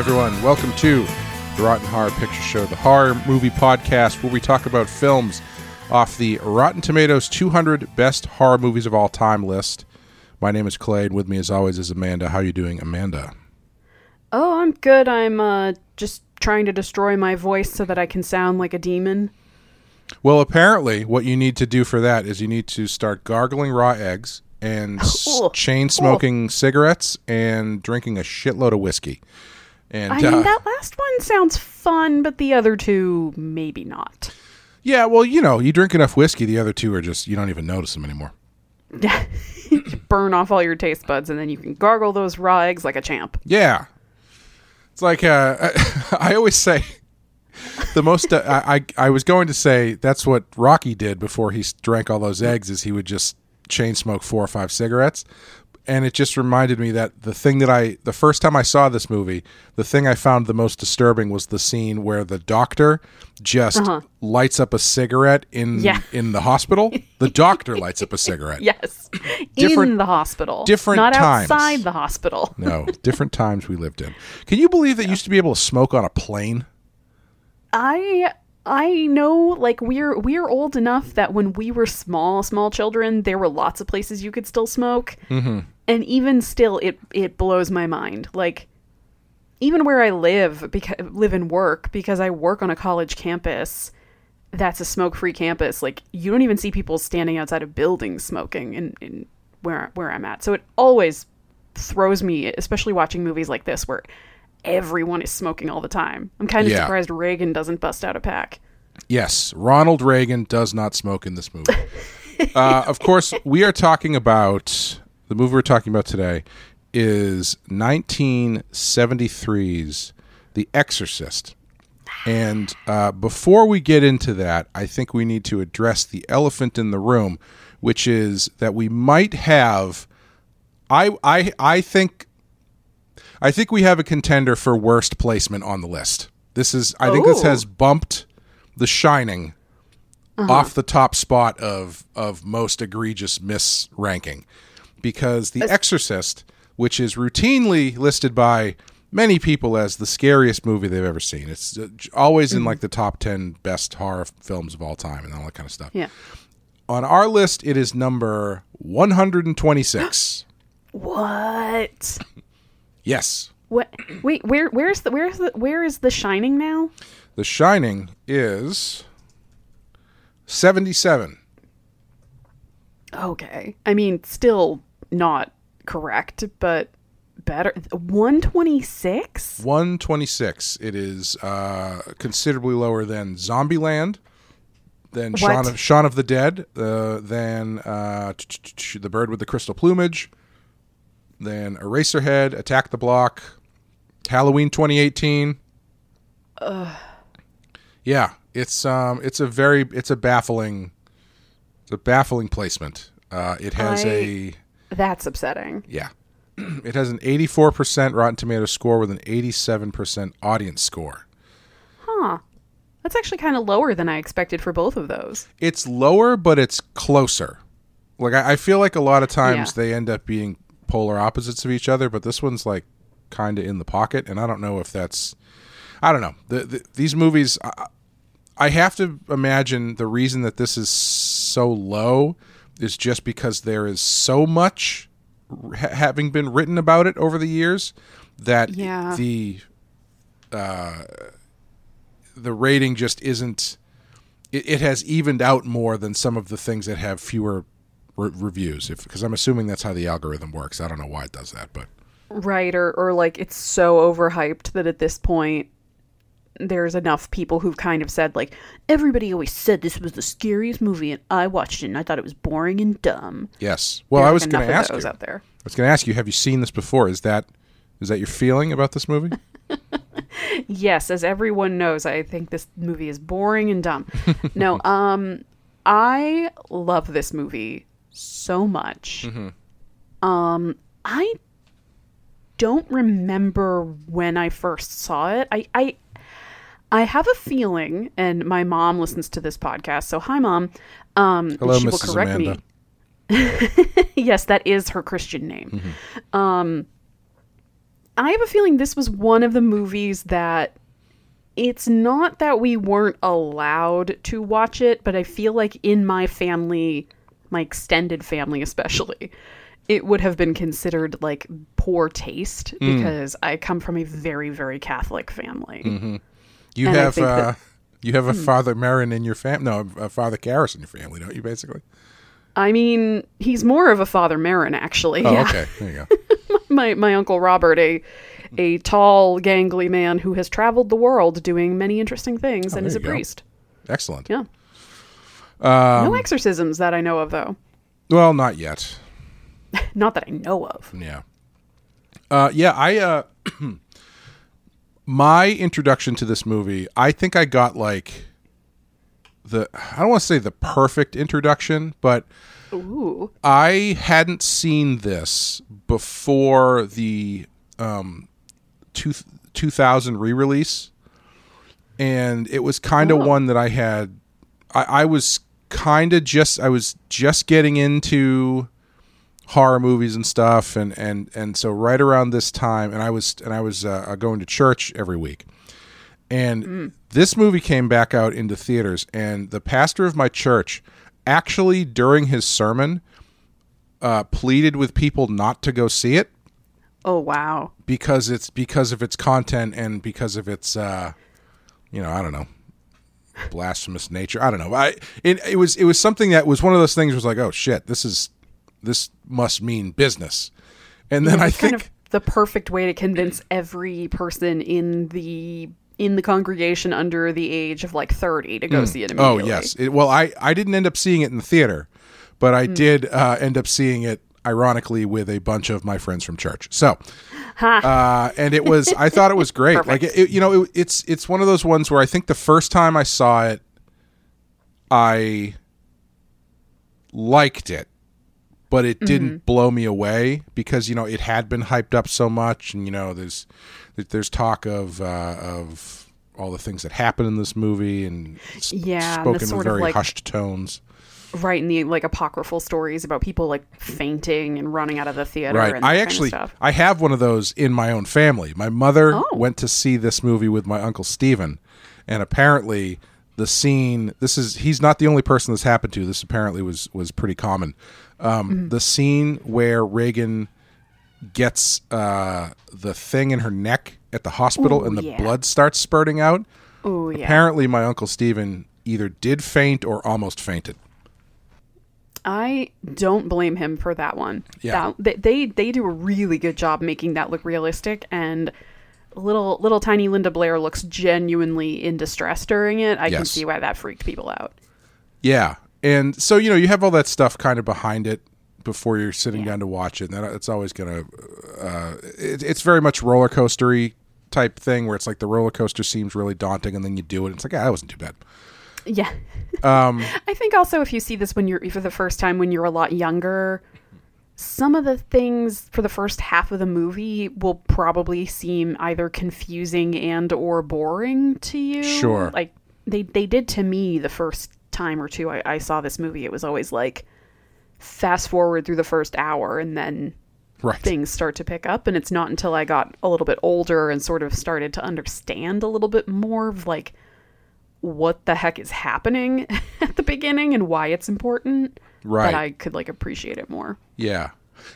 Everyone. Welcome to the Rotten Horror Picture Show, the horror movie podcast where we talk about films off the Rotten Tomatoes 200 Best Horror Movies of All Time list. My name is Clay, and with me, as always, is Amanda. How are you doing, Amanda? Oh, I'm good. I'm uh, just trying to destroy my voice so that I can sound like a demon. Well, apparently, what you need to do for that is you need to start gargling raw eggs and chain smoking cigarettes and drinking a shitload of whiskey. And I mean, uh, that last one sounds fun, but the other two, maybe not. yeah, well, you know, you drink enough whiskey, the other two are just you don't even notice them anymore. Yeah, burn off all your taste buds, and then you can gargle those raw eggs like a champ. Yeah. It's like uh, I always say the most uh, I, I I was going to say that's what Rocky did before he drank all those eggs is he would just chain smoke four or five cigarettes and it just reminded me that the thing that I the first time I saw this movie the thing I found the most disturbing was the scene where the doctor just uh-huh. lights up a cigarette in Yeah. in the hospital. The doctor lights up a cigarette. Yes, Different- in the hospital, different not times. outside the hospital. no different times we lived in. Can you believe that you used to be able to smoke on a plane? I I know like we're we're old enough that when we were small small children there were lots of places you could still smoke. Mm-hmm. And even still it it blows my mind. Like even where I live because live and work because I work on a college campus that's a smoke-free campus. Like you don't even see people standing outside of buildings smoking in, in where where I'm at. So it always throws me, especially watching movies like this where everyone is smoking all the time. I'm kind of Yeah. surprised Regan doesn't bust out a pack. Yes, Ronald Reagan does not smoke in this movie. uh, of course, we are talking about the movie we're talking about today is 1973's The Exorcist. And uh, before we get into that, I think we need to address the elephant in the room, which is that we might have. I I I think I think we have a contender for worst placement on the list. This is I think this Oh. has bumped The Shining off the top spot of of most egregious miss ranking because The Exorcist, which is routinely listed by many people as the scariest movie they've ever seen. It's uh, always in like the top 10 best horror films of all time and all that kind of stuff. Yeah. On our list it is number 126. What? Yes. What? Wait, where? Where's the? Where's the? Where is The Shining now? The Shining is 77. Okay. I mean, still not correct, but better. One twenty six. 126. It is uh, considerably lower than Zombieland, than? Shaun of, Shaun of the Dead, uh, than uh, The Bird with the Crystal Plumage, than Eraserhead, Attack the Block, Halloween 2018. Yeah, it's um, it's a very, it's a baffling, it's a baffling placement. Uh, it has I- a That's upsetting. yeah. It has an 84% Rotten Tomatoes score with an 87% audience score. Huh. That's actually kind of lower than I expected for both of those. It's lower, but it's closer. Like I, I feel like a lot of times Yeah. they end up being polar opposites of each other, but this one's like kind of in the pocket, and I don't know if that's. I don't know. The, the, these movies, I, I have to imagine the reason that this is so low is just because there is so much ha- having been written about it over the years that Yeah. the uh, the rating just isn't it, it has evened out more than some of the things that have fewer re- reviews if because i'm assuming that's how the algorithm works i don't know why it does that but Right, or or like it's so overhyped that at this point there's enough people who've kind of said like everybody always said this was the scariest movie and I watched it and I thought it was boring and dumb. yes well There i was enough going to ask you i out there. was going to ask you have you seen this before is that is that your feeling about this movie Yes, as everyone knows, I think this movie is boring and dumb. no, um I love this movie so much. Um I don't remember when I first saw it. I I I have a feeling, and my mom listens to this podcast, so hi mom. Um hello she will correct amanda me. yes, that is her Christian name. Um, I have a feeling this was one of the movies that it's not that we weren't allowed to watch it, but I feel like in my family, my extended family especially, it would have been considered like poor taste Hmm. because I come from a very, very Catholic family. Mm-hmm. You And have uh, that- you have a Father Merrin in your family. No, a Father Karras in your family, don't you? Basically. I mean, he's more of a Father Merrin, actually. Oh, yeah. okay. There you go. my my uncle Robert, a a tall, gangly man who has traveled the world doing many interesting things and is a go. priest. Excellent. Yeah. Um, no exorcisms that I know of, though. Well, not yet. Not that I know of. Yeah. Uh, yeah, I uh my introduction to this movie, I think I got like the I don't want to say the perfect introduction, but Ooh. I hadn't seen this before the um two, 2000 re-release and it was kind of one that I had I, I was kind of just I was just getting into horror movies and stuff and and and so right around this time and I was and I was uh, going to church every week. And this movie came back out into theaters and the pastor of my church actually during his sermon uh, pleaded with people not to go see it. Oh wow. because it's because of its content and because of its uh you know i don't know blasphemous nature. I don't know. I it, it was it was something that was one of those things was like oh shit this is this must mean business. And then i think kind of the perfect way to convince every person in the in the congregation under the age of like 30 to go see it oh yes. It, well i i didn't end up seeing it in the theater but i did uh end up seeing it ironically with a bunch of my friends from church so uh, and it was I thought it was great. Like it, you know, it, it's it's one of those ones where I think the first time I saw it, I liked it, but it didn't blow me away because you know it had been hyped up so much, and you know there's there's talk of uh, of all the things that happen in this movie and Yeah, spoken of, very like- hushed tones. Right in the like apocryphal stories about people like fainting and running out of the theater Right. I actually kind of. I have one of those in my own family. My mother Oh. went to see this movie with my uncle Stephen, and apparently the scene this is he's not the only person this happened to. This apparently was was pretty common. Um, Mm-hmm. The scene where Regan gets uh, the thing in her neck at the hospital Ooh, and the yeah. blood starts spurting out. Oh yeah. Apparently, my uncle Stephen either did faint or almost fainted. I don't blame him for that one. Yeah. That- they, they do a really good job making that look realistic and little little tiny Linda Blair looks genuinely in distress during it. I can see why that freaked people out. Yeah, and so you know you have all that stuff kind of behind it before you're sitting down to watch it. And that, it's always gonna, uh, it, it's very much roller coastery type thing where it's like the roller coaster seems really daunting, and then you do it, and it's like, ah, that wasn't too bad. Yeah. Um, I think also if you see this when you're for the first time when you're a lot younger, some of the things for the first half of the movie will probably seem either confusing and or boring to you. Sure. Like they they did to me the first time or two I, I saw this movie. It was always like fast forward through the first hour and then right. things start to pick up and it's not until I got a little bit older and sort of started to understand a little bit more of like what the heck is happening at the beginning and why it's important Right. that I could like appreciate it more. Yeah,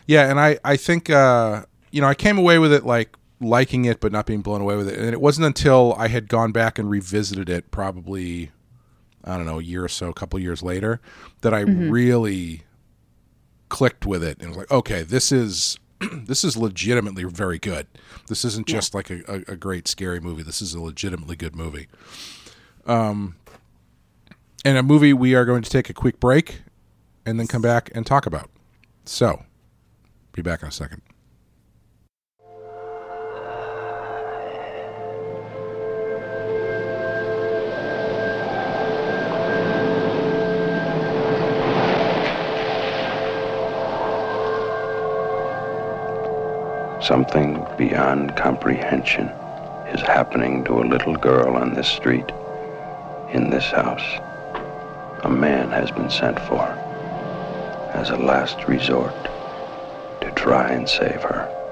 yeah, and I I think uh, you know I came away with it like liking it but not being blown away with it, and it wasn't until I had gone back and revisited it probably I don't know a year or so, a couple years later, that I really clicked with it and was like, okay, this is this is legitimately very good. This isn't just like a, a, a great scary movie. This is a legitimately good movie. Um, and a movie we are going to take a quick break and then come back and talk about. So, be back in a second. Something beyond comprehension is happening to a little girl on this street, in this house. A man has been sent for as a last resort to try and save her.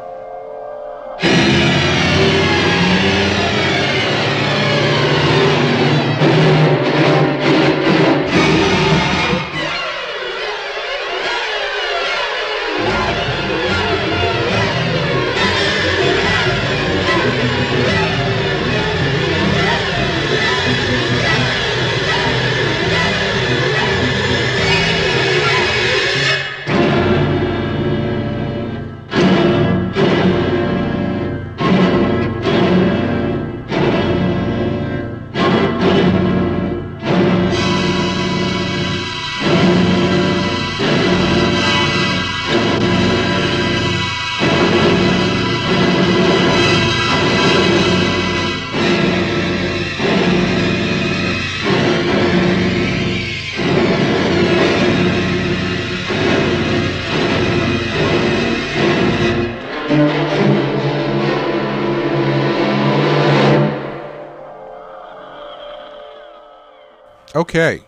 Okay.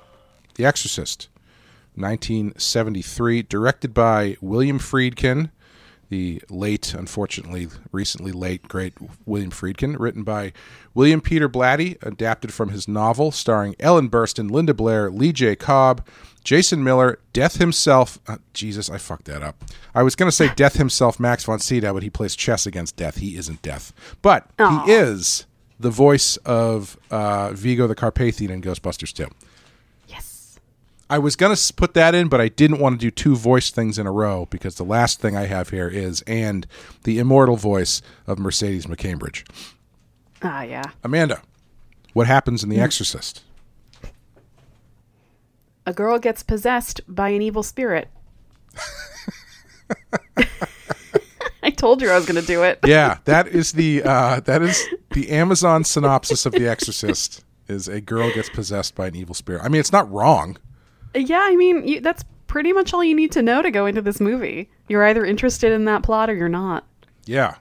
The Exorcist, 1973, directed by William Friedkin, the late, unfortunately, recently late, great William Friedkin, written by William Peter Blatty, adapted from his novel, starring Ellen Burstyn, Linda Blair, Lee J. Cobb, Jason Miller, Death himself. Uh, Jesus, I fucked that up. I was going to say Death himself, Max von Sydow, but he plays chess against Death. He isn't Death. But Aw. he is the voice of uh, Vigo the Carpathian in Ghostbusters 2. Yes. I was going to put that in, but I didn't want to do two voice things in a row because the last thing I have here is and the immortal voice of Mercedes McCambridge. Ah, yeah. Amanda, what happens in The Exorcist? A girl gets possessed by an evil spirit. Told you I was going to do it. Yeah, that is the uh, that is the Amazon synopsis of The Exorcist. Is a girl gets possessed by an evil spirit. I mean, it's not wrong. Yeah, I mean, you, that's pretty much all you need to know to go into this movie. You're either interested in that plot or you're not. Yeah.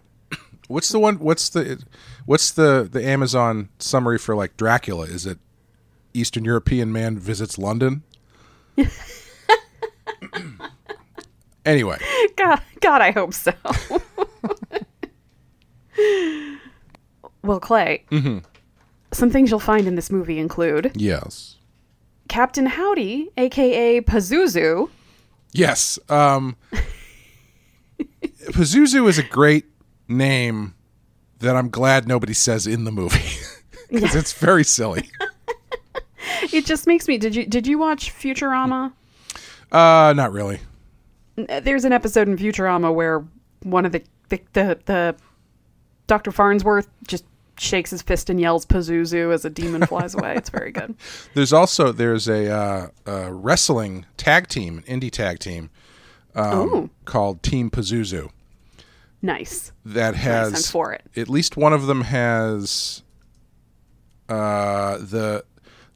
What's the one? What's the what's the the Amazon summary for like Dracula? Is it Eastern European man visits London? anyway, God, God, I hope so. well, Clay, some things you'll find in this movie include yes, Captain Howdy, aka Pazuzu. yes. Um, Pazuzu is a great name that I'm glad nobody says in the movie because it's very silly. It just makes me. Did you did you watch Futurama? Uh, not really. There's an episode in Futurama where one of the the the, the Dr. Farnsworth just shakes his fist and yells Pazuzu as a demon flies away. It's very good. There's also there's a, uh, a wrestling tag team, an indie tag team um, called Team Pazuzu Nice. that has I'm for it. At least one of them has uh, the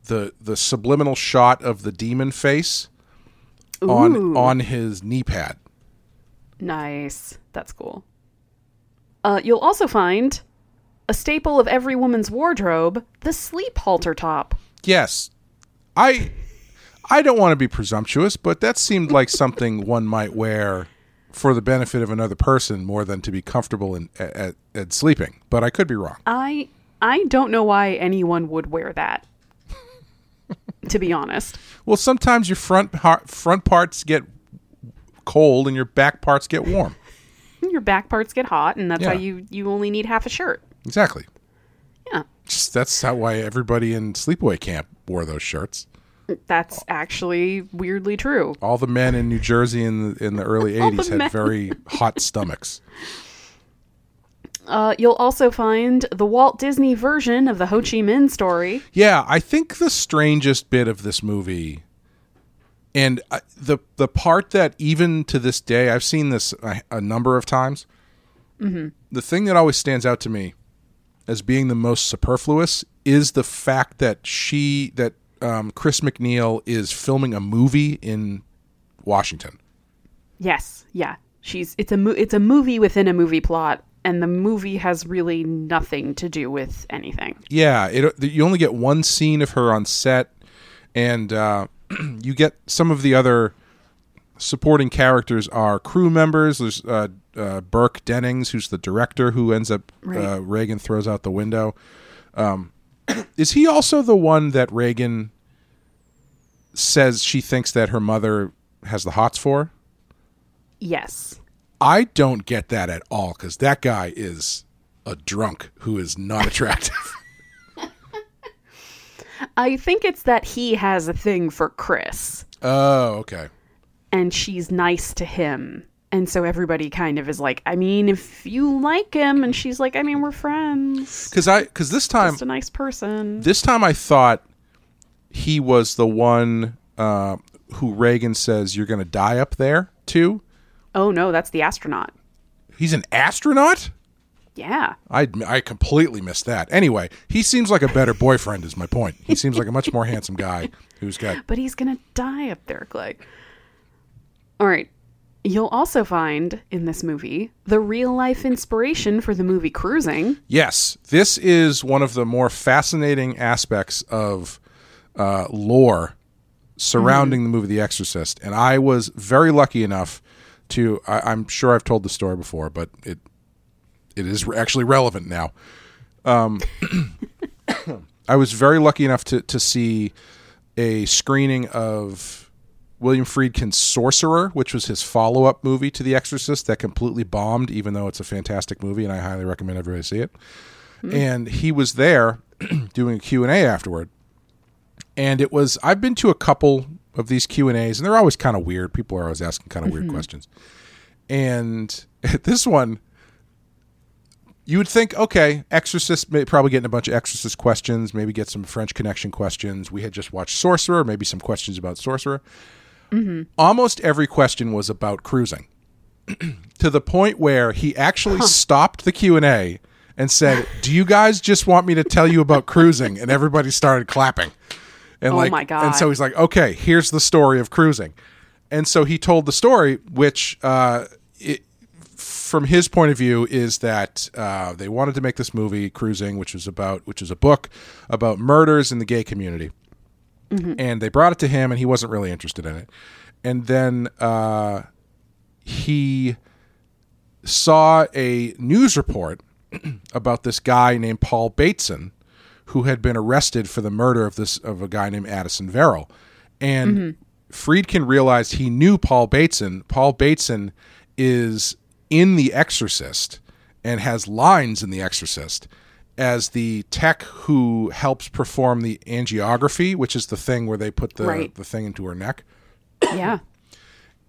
the the subliminal shot of the demon face Ooh. on his knee pad. Nice. That's cool. Uh, you'll also find a staple of every woman's wardrobe: the sleep halter top. Yes, I I don't want to be presumptuous, but that seemed like something one might wear for the benefit of another person more than to be comfortable in at, at, at sleeping. But I could be wrong. I I don't know why anyone would wear that. to be honest. Well, sometimes your front front parts get cold and your back parts get warm. Your back parts get hot, and that's Yeah. why you you only need half a shirt. Exactly. Yeah, Just that's how why everybody in sleepaway camp wore those shirts. that's actually weirdly true. All the men in New Jersey in the, in the early All the '80s had men. very hot stomachs. Uh, you'll also find the Walt Disney version of the Ho Chi Minh story. Yeah, I think the strangest bit of this movie, and uh, the the part that even to this day I've seen this a, a number of times. The thing that always stands out to me as being the most superfluous is the fact that she that um, Chris MacNeil is filming a movie in Washington. Yes, yeah. She's it's a mo- it's a movie within a movie plot, and the movie has really nothing to do with anything. Yeah, it, you only get one scene of her on set, and uh, you get some of the other supporting characters are crew members. There's uh, uh, Burke Dennings, who's the director, who ends up uh, Right. Regan throws out the window. Um, is he also the one that Regan says she thinks that her mother has the hots for? Yes. I don't get that at all because that guy is a drunk who is not attractive. I think it's that he has a thing for Chris, oh, okay. and she's nice to him. And so everybody kind of is like, I mean, if you like him, and she's like, I mean, we're friends. Because I because this time Just a nice person. this time I thought he was the one uh, who Regan says you're going to die up there too. Oh no, that's the astronaut. He's an astronaut. Yeah. I I completely missed that. Anyway, he seems like a better boyfriend. Is my point. He seems like a much more handsome guy who's got. But he's gonna die up there, Clay. All right. You'll also find in this movie the real life inspiration for the movie Cruising. Yes, this is one of the more fascinating aspects of uh, lore surrounding the movie The Exorcist, and I was very lucky enough to. I, I'm sure I've told the story before, but it it is actually relevant now. Um, I was very lucky enough to to see a screening of William Friedkin's Sorcerer, which was his follow up movie to The Exorcist that completely bombed, even though it's a fantastic movie and I highly recommend everybody see it. And he was there doing a Q&A afterward. And it was I've been to a couple of these Q&As and they're always kind of weird. People are always asking kind of weird mm-hmm. questions. And this one you would think, okay, Exorcist, may, probably getting a bunch of Exorcist questions, maybe get some French Connection questions. We had just watched Sorcerer, maybe some questions about Sorcerer. Mm-hmm. Almost every question was about cruising, to the point where he actually stopped the Q and A and said, "Do you guys just want me to tell you about cruising?" And everybody started clapping. And Oh like, my God. And so he's like, "Okay, here's the story of cruising." And so he told the story, which uh, it, from his point of view is that uh, they wanted to make this movie cruising which was about which is a book about murders in the gay community and they brought it to him and he wasn't really interested in it and then uh, he saw a news report about this guy named paul bateson who had been arrested for the murder of this of a guy named addison verrill and mm-hmm. friedkin realized he knew paul bateson paul bateson is in The Exorcist and has lines in The Exorcist as the tech who helps perform the angiography, which is the thing where they put the, Right. the thing into her neck. Yeah.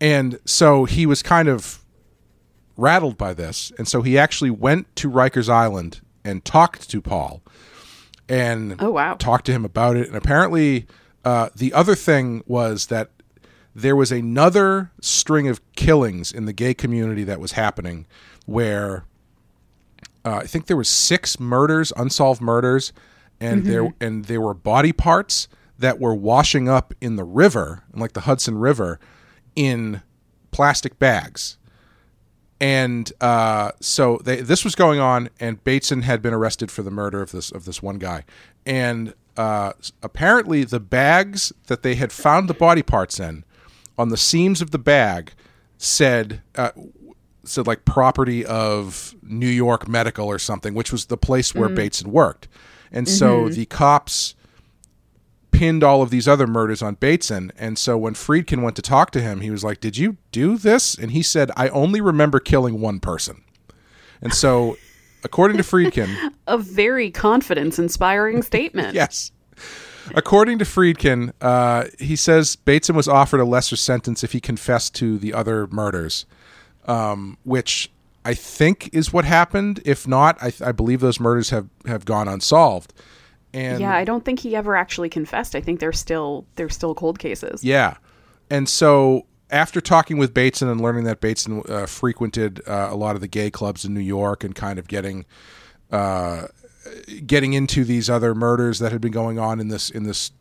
And so he was kind of rattled by this. And so he actually went to Rikers Island and talked to Paul and Oh, wow. talked to him about it. And apparently, uh, the other thing was that there was another string of killings in the gay community that was happening where uh, I think there was six murders, unsolved murders, and there and there were body parts that were washing up in the river, like the Hudson River, in plastic bags. And uh, so they, this was going on, and Bateson had been arrested for the murder of this of this one guy. And uh, apparently, the bags that they had found the body parts in, on the seams of the bag, said uh, said like property of New York Medical or something, which was the place where Bateson worked. And so the cops pinned all of these other murders on Bateson. And so when Friedkin went to talk to him, he was like, Did you do this? And he said, I only remember killing one person. And so, according to Friedkin, A very confidence inspiring statement. yes. According to Friedkin, uh, he says Bateson was offered a lesser sentence if he confessed to the other murders, um, which I think is what happened. If not, I, I believe those murders have, have gone unsolved. And Yeah, I don't think he ever actually confessed. I think they're still they're still cold cases. Yeah. And so after talking with Bateson and learning that Bateson uh, frequented uh, a lot of the gay clubs in New York and kind of getting uh, getting into these other murders that had been going on in this in this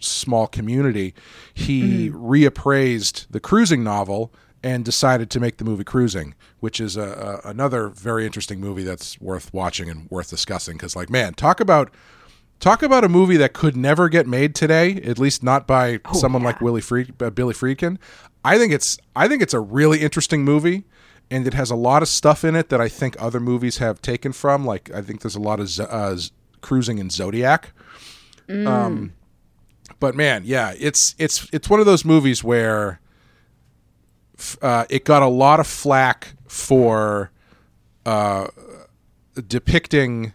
small community, he reappraised the cruising novel and decided to make the movie Cruising, which is a, a another very interesting movie that's worth watching and worth discussing because like man, talk about Talk about a movie that could never get made today, at least not by someone yeah. like Willie Fried, uh, Billy Friedkin. I think it's I think it's a really interesting movie, and it has a lot of stuff in it that I think other movies have taken from. Like I think there's a lot of uh, cruising in Zodiac. Um, but man, yeah, it's it's it's one of those movies where uh, it got a lot of flack for uh, depicting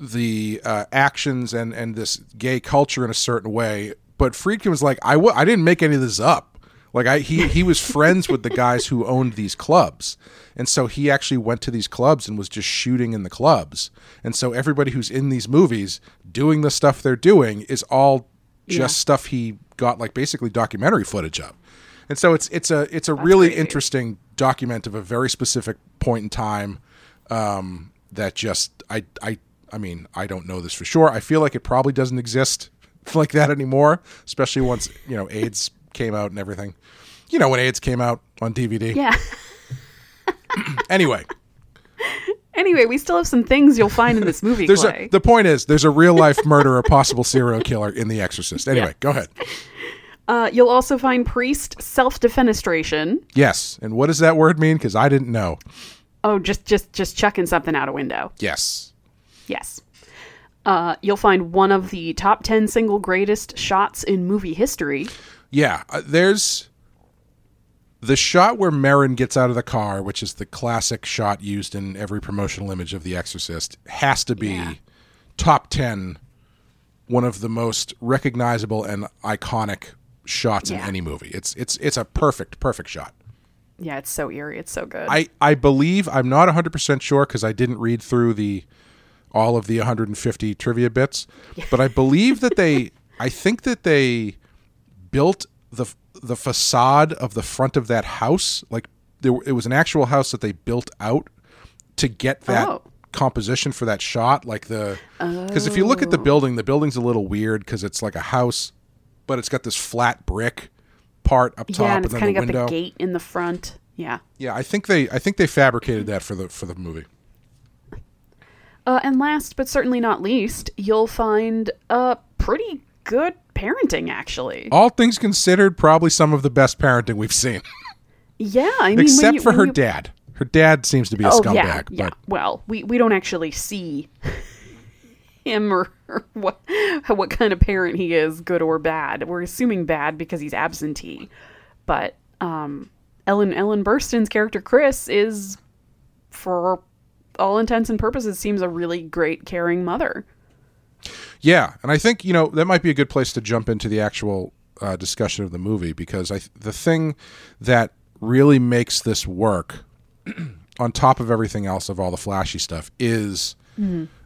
the uh, actions and and this gay culture in a certain way. But Friedkin was like, I w- I didn't make any of this up. Like I he he was friends with the guys who owned these clubs. And so he actually went to these clubs and was just shooting in the clubs. And so everybody who's in these movies doing the stuff they're doing is all just Yeah. stuff he got like basically documentary footage of. And so it's it's a it's a really crazy. interesting document of a very specific point in time um, that just I I I mean I don't know this for sure. I feel like it probably doesn't exist like that anymore, especially once you know AIDS came out and everything. You know when AIDS came out on DVD. Yeah. Anyway, Anyway, we still have some things you'll find in this movie, There's a, the point is, there's a real life murderer, possible serial killer in The Exorcist. Anyway, go ahead. uh, you'll also find priest self-defenestration. Yes. And what does that word mean? Because I didn't know. Oh, just just just chucking something out a window. Yes. Yes. Uh, you'll find one of the top 10 single greatest shots in movie history. Yeah. Uh, there's the shot where Merrin gets out of the car, which is the classic shot used in every promotional image of The Exorcist, has to be Yeah. top 10, one of the most recognizable and iconic shots in any movie. It's it's it's a perfect perfect shot. Yeah, it's so eerie. It's so good. I I believe I'm not 100% sure cuz I didn't read through the all of the 150 trivia bits, but I believe that they I think that they built the the facade of the front of that house like there it was an actual house that they built out to get that Oh. composition for that shot like the cuz if you look at the oh. building the building's a little weird cuz it's like a house but it's got this flat brick part up top yeah, and and, it's then kind the of got window the gate in the front. Yeah. yeah, I think they I think they fabricated that for the for the movie. Uh, and last but certainly not least, you'll find uh, pretty good parenting, actually. All things considered, probably some of the best parenting we've seen, Yeah, I mean, except you- for her you- dad. Her dad seems to be a Oh scumbag, yeah, yeah. but Well, we, we don't actually see him or, or what what kind of parent he is, good or bad. We're assuming bad because he's absentee, but um, Ellen Ellen Burstyn's character Chris is, for all intents and purposes, seems a really great, caring mother. yeah, and I think you know that might be a good place to jump into the actual uh, discussion of the movie because I the thing that really makes this work, on top of everything else of all the flashy stuff, is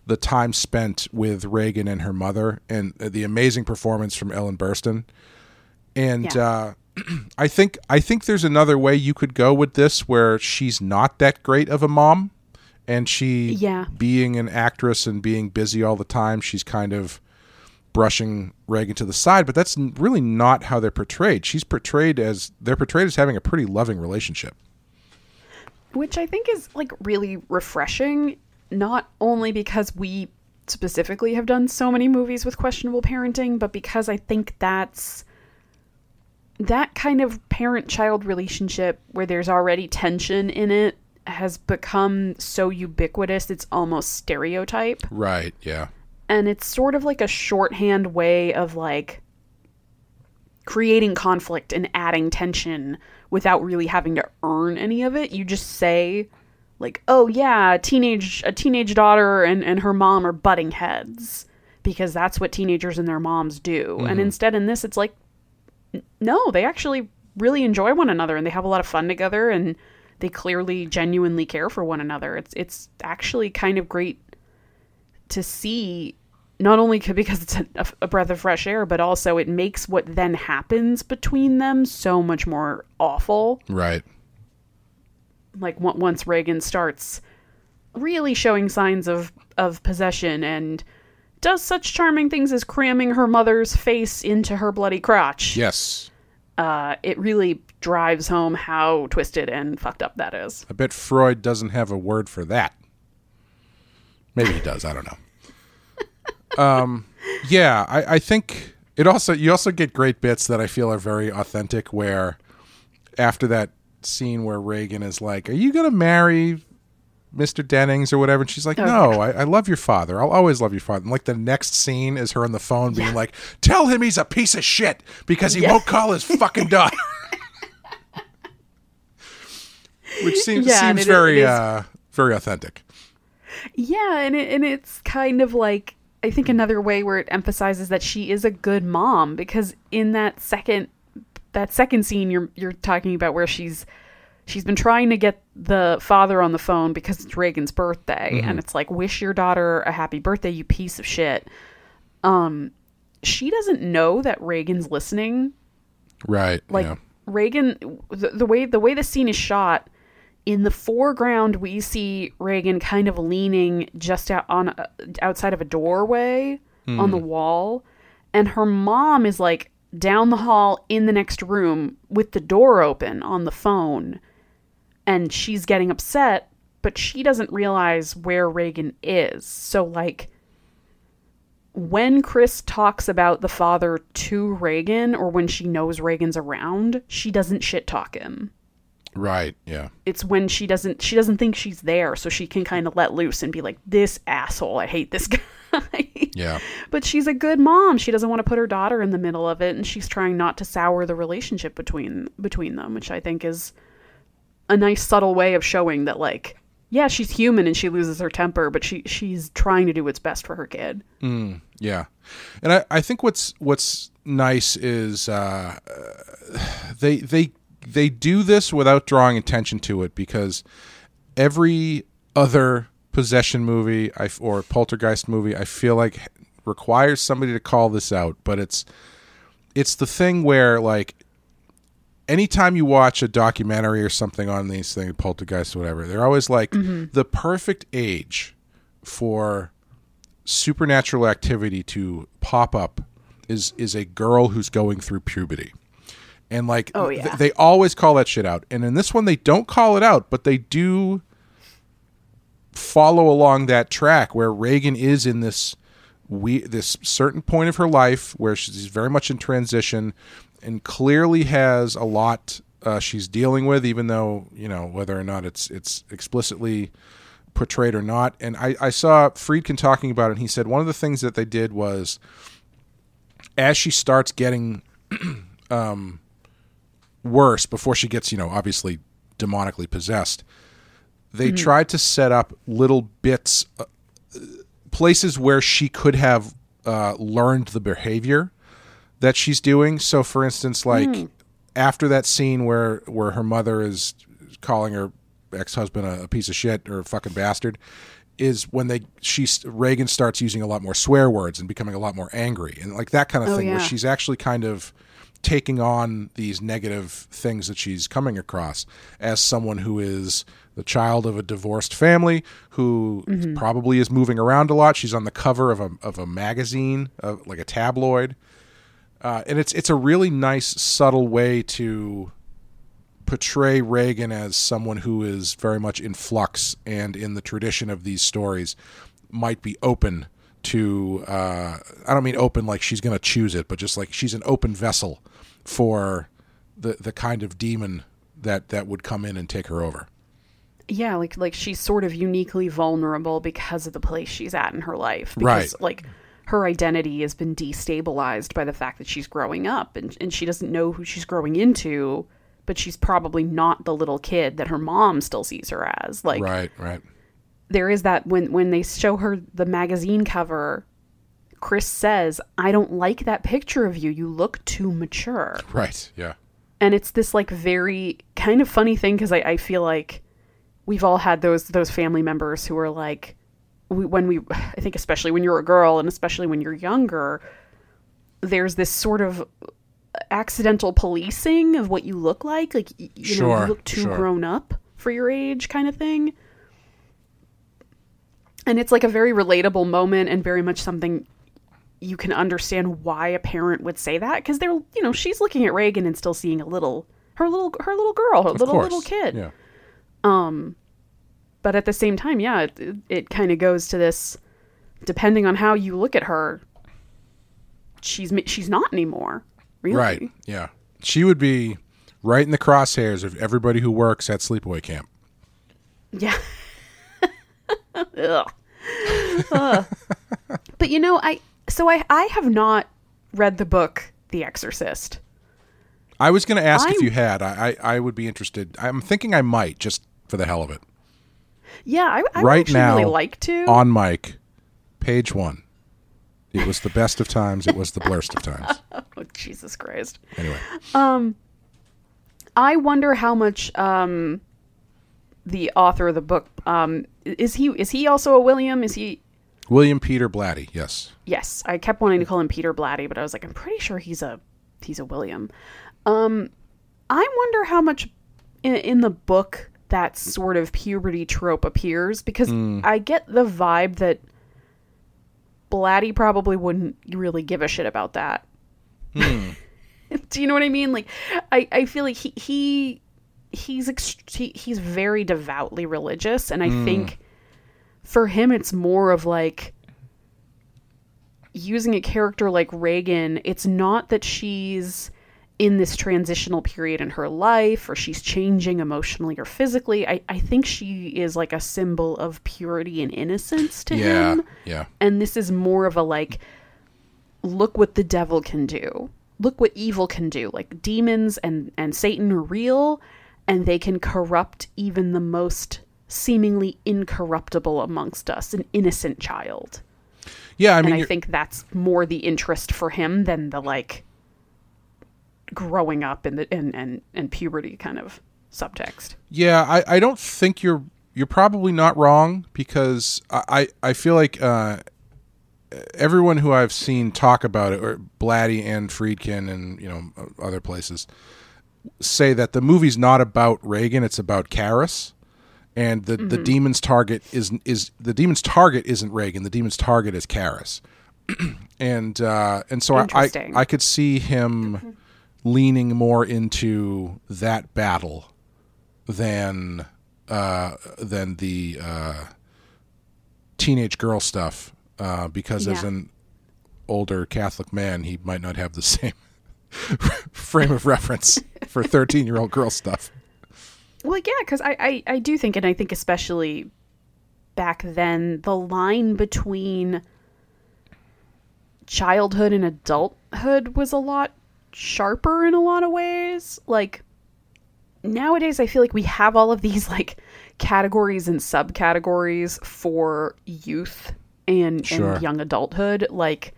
the time spent with Regan and her mother and the amazing performance from Ellen Burstyn. And Yeah. uh, I think I think there's another way you could go with this where she's not that great of a mom and she Yeah. being an actress and being busy all the time, she's kind of brushing Regan to the side, but that's really not how they're portrayed. She's portrayed as they're portrayed as having a pretty loving relationship. which I think is like really refreshing, not only because we specifically have done so many movies with questionable parenting, but because I think that's that kind of parent child relationship where there's already tension in it has become so ubiquitous it's almost stereotype. Right, yeah. and it's sort of like a shorthand way of like creating conflict and adding tension without really having to earn any of it. You just say like oh yeah a teenage a teenage daughter and and her mom are butting heads because that's what teenagers and their moms do. And mm-hmm. instead in this it's like no they actually really enjoy one another and they have a lot of fun together and they clearly genuinely care for one another it's it's actually kind of great to see not only because it's a, a breath of fresh air but also it makes what then happens between them so much more awful Right. like on- once Regan starts really showing signs of of possession and does such charming things as cramming her mother's face into her bloody crotch. Yes. Uh, it really drives home how twisted and fucked up that is. I bet Freud doesn't have a word for that. Maybe he does. I don't know. um, yeah, I, I think it also you also get great bits that I feel are very authentic. Where after that scene where Regan is like, "Are you gonna marry Mr. Dennings or whatever?" and she's like, "No, I, I love your father. I'll always love your father." And like the next scene is her on the phone being like, "Tell him he's a piece of shit because he won't call his fucking daughter." Which seems Yeah, seems it- very it uh, very authentic. Yeah, and it, and it's kind of like I think another way where it emphasizes that she is a good mom because in that second that second scene you're you're talking about where she's she's been trying to get the father on the phone because it's Regan's birthday and it's like wish your daughter a happy birthday you piece of shit. Um she doesn't know that Regan's listening Right. like yeah. Regan the, the way the way the scene is shot in the foreground we see Regan kind of leaning just out on uh, outside of a doorway on the wall and her mom is like down the hall in the next room with the door open on the phone and she's getting upset but she doesn't realize where Regan is. So like when Chris talks about the father to Regan or when she knows Regan's around, she doesn't shit talk him. Right. Yeah. It's when she doesn't she doesn't think she's there so she can kind of let loose and be like this asshole, I hate this guy. Yeah. But she's a good mom. She doesn't want to put her daughter in the middle of it and she's trying not to sour the relationship between between them, which I think is a nice subtle way of showing that like yeah, she's human and she loses her temper, but she she's trying to do what's best for her kid. Yeah, and I, I think what's what's nice is uh, they they they do this without drawing attention to it because every other possession movie I, or poltergeist movie I feel like requires somebody to call this out, but it's it's the thing where like anytime you watch a documentary or something on these things, poltergeist or whatever, they're always like mm-hmm. the perfect age for supernatural activity to pop up is is a girl who's going through puberty. And like Oh, th- they always call that shit out. And in this one they don't call it out, but they do follow along that track where Regan is in this we this certain point of her life where she's very much in transition and clearly has a lot uh, she's dealing with, even though you know whether or not it's it's explicitly portrayed or not. And I, I saw Friedkin talking about it. and He said one of the things that they did was as she starts getting um, worse before she gets you know obviously demonically possessed they tried to set up little bits uh, places where she could have uh, learned the behavior that she's doing. So for instance like after that scene where where her mother is calling her ex-husband a, a piece of shit or a fucking bastard is when they she Regan starts using a lot more swear words and becoming a lot more angry and like that kind of Oh, thing where she's actually kind of taking on these negative things that she's coming across as someone who is the child of a divorced family who probably is moving around a lot. She's on the cover of a of a magazine, uh, like a tabloid, uh, and it's it's a really nice subtle way to portray Regan as someone who is very much in flux and in the tradition of these stories might be open to uh, I don't mean open like she's going to choose it, but just like she's an open vessel for the the kind of demon that that would come in and take her over. Yeah, like like she's sort of uniquely vulnerable because of the place she's at in her life. Right. Because like her identity has been destabilized by the fact that she's growing up and, and she doesn't know who she's growing into, but she's probably not the little kid that her mom still sees her as. Like right, right. there is that when when they show her the magazine cover, Chris says, "I don't like that picture of you. You look too mature." Right. Yeah. and it's this like very kind of funny thing because I, I feel like we've all had those those family members who are like we, when we i think especially when you're a girl and especially when you're younger there's this sort of accidental policing of what you look like like you know you look too sure. grown up for your age kind of thing and it's like a very relatable moment and very much something you can understand why a parent would say that because they're you know she's looking at Regan and still seeing a little her little her little girl her Of little course. little kid Yeah. Um, but at the same time yeah it, it, it kind of goes to this depending on how you look at her she's she's not anymore really Right. Yeah. She would be right in the crosshairs of everybody who works at sleepaway camp. Yeah. Ugh. Ugh. But you know, I so I I have not read the book The Exorcist. I was going to ask if I'm- you had. I, I I would be interested. I'm thinking I might just for the hell of it. Yeah, I, I would right now, really like to. on mic, page one. It was the best of times. It was the blurst of times. oh, Jesus Christ. Anyway, I wonder how much um the author of the book um is he is he also a William? Is he William Peter Blatty. Yes. Yes, I kept wanting to call him Peter Blatty, but I was like, I'm pretty sure he's a he's a William. Um, I wonder how much in, in the book that sort of puberty trope appears because hmm. I get the vibe that Blatty probably wouldn't really give a shit about that. Hmm. Do you know what I mean? Like, I, I feel like he he he's ext- he, he's very devoutly religious and I hmm. think for him it's more of like using a character like Regan, it's not that she's in this transitional period in her life or she's changing emotionally or physically. I, I think she is like a symbol of purity and innocence to Yeah. him. Yeah. And this is more of a like, look what the devil can do. Look what evil can do. Like demons and, and Satan are real and they can corrupt even the most seemingly incorruptible amongst us, an innocent child Yeah. I and mean, I think that's more the interest for him than the like growing up in the and and, and puberty kind of subtext. Yeah, I, I don't think you're you're probably not wrong because I, I I feel like uh, everyone who I've seen talk about it, or Blatty and Friedkin and you know other places, say that the movie's not about Regan; it's about Karras, and the the demon's target is is the demon's target isn't Regan; the demon's target is Karras, and uh, and so I, I I could see him leaning more into that battle than uh, than the uh, teenage girl stuff uh, because as an older Catholic man, he might not have the same frame of reference for thirteen year old girl stuff. Well, yeah, because I, I I do think, and I think especially back then, the line between childhood and adulthood was a lot sharper in a lot of ways. Like nowadays, I feel like we have all of these like categories and subcategories for youth and, Sure. and young adulthood. Like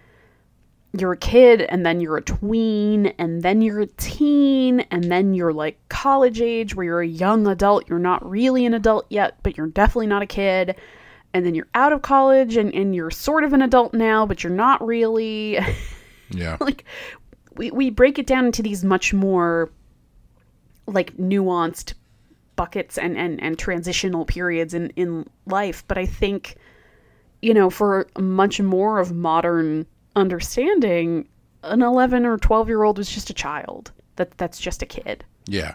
you're a kid and then you're a tween and then you're a teen and then you're like college age where you're a young adult you're not really an adult yet but you're definitely not a kid and then you're out of college and, and you're sort of an adult now but you're not really Yeah, like we, we break it down into these much more like nuanced buckets and, and, and transitional periods in, in life but i think you know for much more of modern understanding an 11 or 12 year old was just a child that that's just a kid yeah,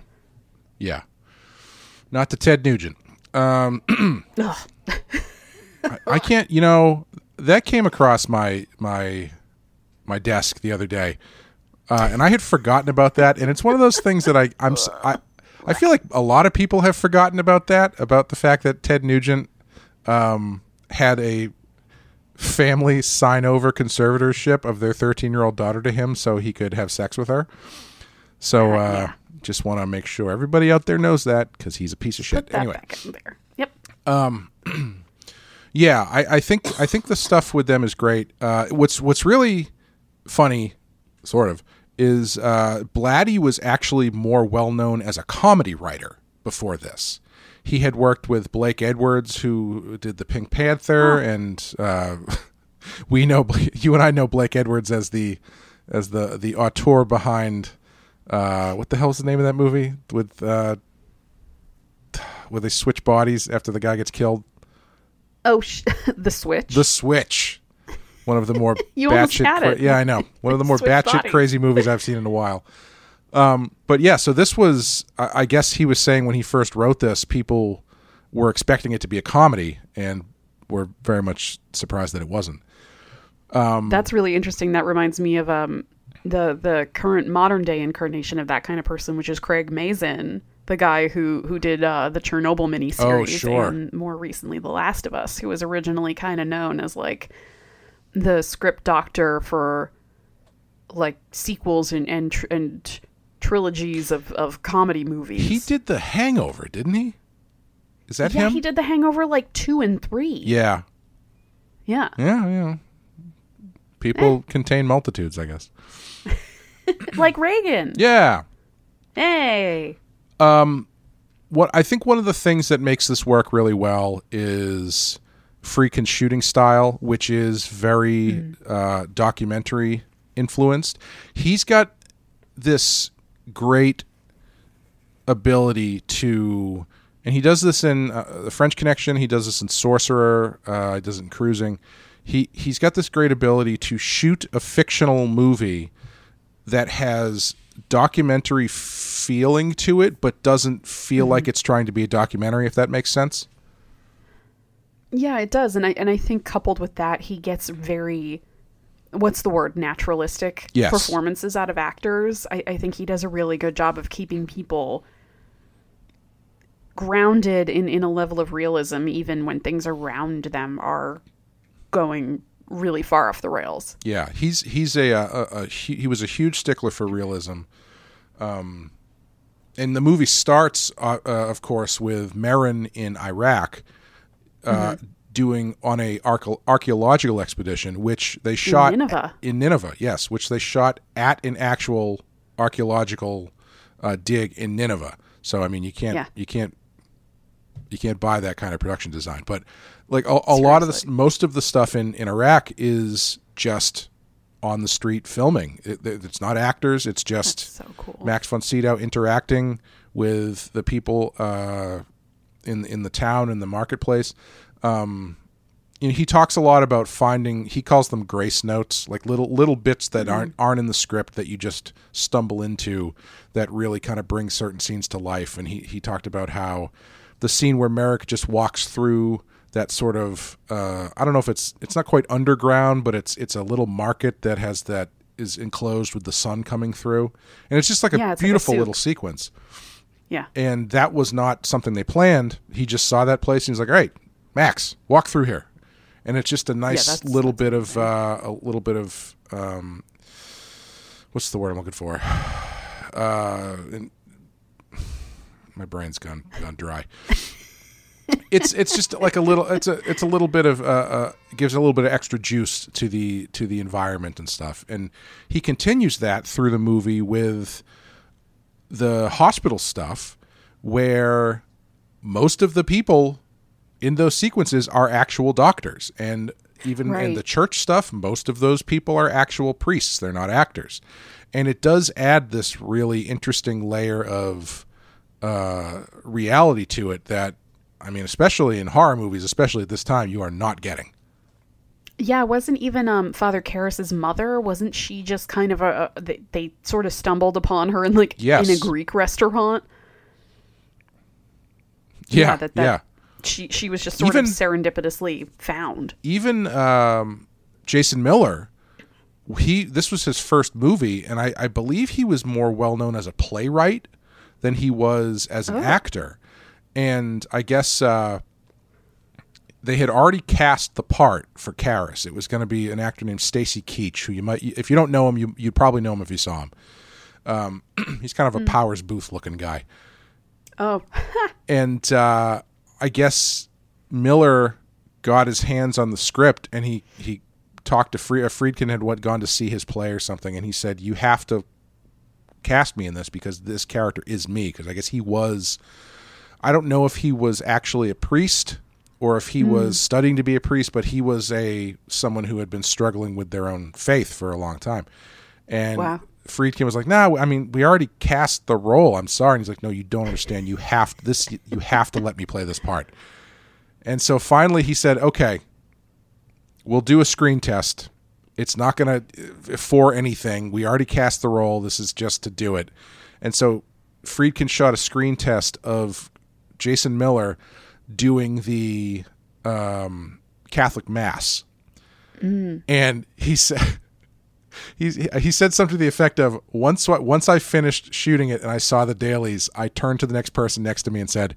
yeah. Not to Ted Nugent. Um. I, I can't. You know that came across my my my desk the other day, uh, and I had forgotten about that. And it's one of those things that I I'm I I feel like a lot of people have forgotten about that about the fact that Ted Nugent um, had a family sign over conservatorship of their 13 year old daughter to him so he could have sex with her. So uh, just want to make sure everybody out there knows that because he's a piece of shit. Anyway. back in there yep Yeah, I, I think I think the stuff with them is great. Uh, what's what's really funny, sort of, is uh, Blatty was actually more well known as a comedy writer before this. He had worked with Blake Edwards, who did the Pink Panther, and uh, we know you and I know Blake Edwards as the as the the auteur behind uh, what the hell's the name of that movie with uh, where they switch bodies after the guy gets killed. oh sh- the switch The Switch. One of the more batshit. it. yeah, I know. One of the more batshit crazy movies I've seen in a while. Um, but yeah, so this was. I, I guess he was saying when he first wrote this, people were expecting it to be a comedy, and were very much surprised that it wasn't. That's really interesting. That reminds me of um the the current modern day incarnation of that kind of person, which is Craig Mazin, the guy who who did uh, the Chernobyl miniseries Oh, sure. and more recently The Last of Us, who was originally kind of known as like the script doctor for like sequels and and tr- and trilogies of of comedy movies. He did The Hangover, didn't he? Is that yeah, him? he did The Hangover like two and three. Yeah, yeah. yeah, yeah. People contain multitudes, I guess. like Regan. Yeah. Hey. Um, what I think one of the things that makes this work really well is Friedkin's shooting style, which is very uh, documentary influenced. He's got this great ability to, and he does this in uh, the French Connection. He does this in Sorcerer. Uh, he does it in Cruising. He he's got this great ability to shoot a fictional movie that has documentary feeling to it, but doesn't feel like it's trying to be a documentary. If that makes sense. Yeah, it does, and I and I think coupled with that, he gets very, what's the word, naturalistic Yes. performances out of actors. I, I think he does a really good job of keeping people grounded in in a level of realism, even when things around them are going really far off the rails. Yeah, he's he's a, a, a, a he he was a huge stickler for realism. Um, and the movie starts, uh, uh, of course, with Merrin in Iraq, uh, doing on a archaeological expedition, which they shot Nineveh. in Nineveh. Yes, which they shot at an actual archaeological uh, dig in Nineveh. So I mean, you can't Yeah. you can't you can't buy that kind of production design. But like a, a lot of the most of the stuff in in Iraq is just on the street filming. It, it- it's not actors. It's just So cool. Max von Sydow interacting with the people uh, in in the town in the marketplace. Um, you know, he talks a lot about finding. He calls them grace notes, like little little bits that aren't aren't in the script that you just stumble into that really kind of bring certain scenes to life. And he he talked about how the scene where Merrin just walks through that sort of uh, I don't know if it's it's not quite underground, but it's it's a little market that has that is enclosed with the sun coming through, and it's just like a Yeah, it's like a beautiful little sequence. Yeah. And that was not something they planned. He just saw that place and he's like, "All right, Max, walk through here," and it's just a nice that's- little that's bit of uh, a little bit of um, what's the word I'm looking for? Uh, and my brain's gone gone dry. it's it's just like a little it's a it's a little bit of uh, uh gives a little bit of extra juice to the to the environment and stuff and he continues that through the movie with the hospital stuff where most of the people in those sequences are actual doctors. And even in the church stuff most of those people are actual priests. They're not actors. And it does add this really interesting layer of uh, reality to it that i mean especially in horror movies especially at this time you are not getting Yeah, wasn't even um Father Karras's mother? Wasn't she just kind of a, a they, they sort of stumbled upon her in like Yes. in a Greek restaurant? yeah that, that yeah She she was just sort Even- of serendipitously found. even um, Jason Miller, he this was his first movie, and I, I believe he was more well known as a playwright than he was as an actor. And I guess uh, they had already cast the part for Karras. It was going to be an actor named Stacy Keach, who you might, if you don't know him, you you'd probably know him if you saw him. Um, he's kind of a Powers Boothe looking guy Oh, and uh, I guess Miller got his hands on the script, and he he talked to Fre- uh, Friedkin had what gone to see his play or something, and he said, "You have to cast me in this because this character is me." Because I guess he was, I don't know if he was actually a priest or if he hmm. was studying to be a priest, but he was a someone who had been struggling with their own faith for a long time, and. Wow. Friedkin was like, "No, I mean, we already cast the role. I'm sorry." And he's like, "No, you don't understand. You have this. You have to let me play this part." And so finally, he said, "Okay, we'll do a screen test. It's not going to for anything. We already cast the role. This is just to do it." And so Friedkin shot a screen test of Jason Miller doing the um, Catholic Mass, and he said he he said something to the effect of once once I finished shooting it and I saw the dailies, I turned to the next person next to me and said,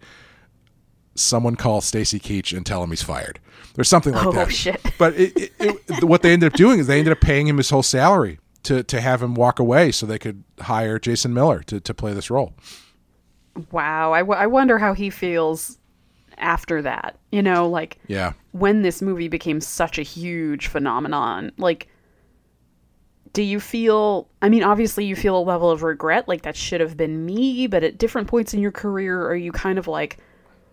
"Someone call Stacy Keach and tell him he's fired." Or something like Oh, that. shit. But it, it, it, what they ended up doing is they ended up paying him his whole salary to to have him walk away so they could hire Jason Miller to to play this role. wow. I, w- I wonder how he feels after that. You know, like Yeah. when this movie became such a huge phenomenon. Like, do you feel? I mean, obviously, you feel a level of regret, like that should have been me. But at different points in your career, are you kind of like,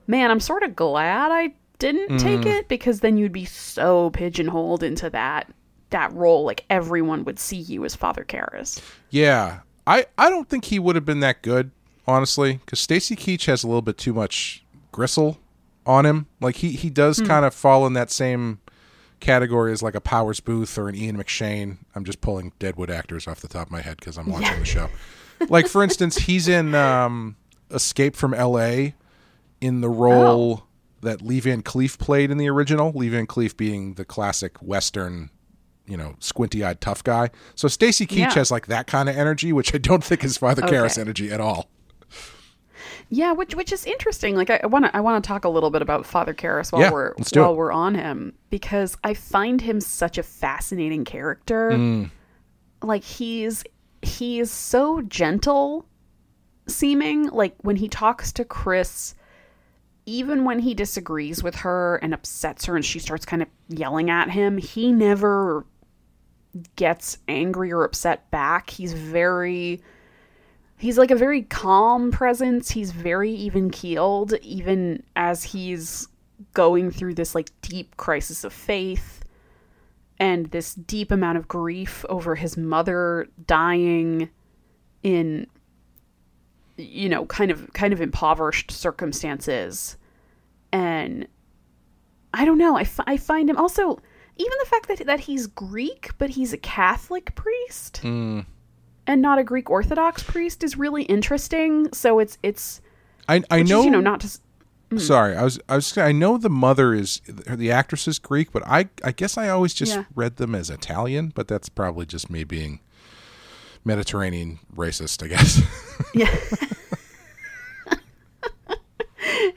man, I'm sort of glad I didn't mm. take it because then you'd be so pigeonholed into that that role. Like everyone would see you as Father Karras. Yeah, I I don't think he would have been that good, honestly, because Stacy Keach has a little bit too much gristle on him. Like he he does kind of fall in that same category as like a Powers Boothe or an Ian McShane. I'm just pulling Deadwood actors off the top of my head because I'm watching the show. Like for instance, he's in um, Escape from L.A. in the role that Lee Van Cleef played in the original. Lee Van Cleef being the classic Western, you know, squinty-eyed tough guy. So Stacy Keach Yeah. has like that kind of energy, which I don't think is Father Karras energy at all. Yeah, which which is interesting. Like I want to I want to talk a little bit about Father Karras while Yeah, we're while it. we're on him because I find him such a fascinating character. Mm. Like he's he is so gentle seeming. Like when he talks to Chris, even when he disagrees with her and upsets her, and she starts kind of yelling at him, he never gets angry or upset back. He's very he's like a very calm presence. He's very even keeled, even as he's going through this like deep crisis of faith and this deep amount of grief over his mother dying in you know kind of kind of impoverished circumstances. And i don't know. I, I find him also even the fact that that he's greek but he's a catholic priest hmm. And not a Greek Orthodox priest is really interesting. So it's it's I I know is, you know not just mm-hmm. Sorry, I was I was I know the mother is the actress is Greek, but I I guess I always just Yeah. read them as Italian, but that's probably just me being Mediterranean racist, I guess. yeah.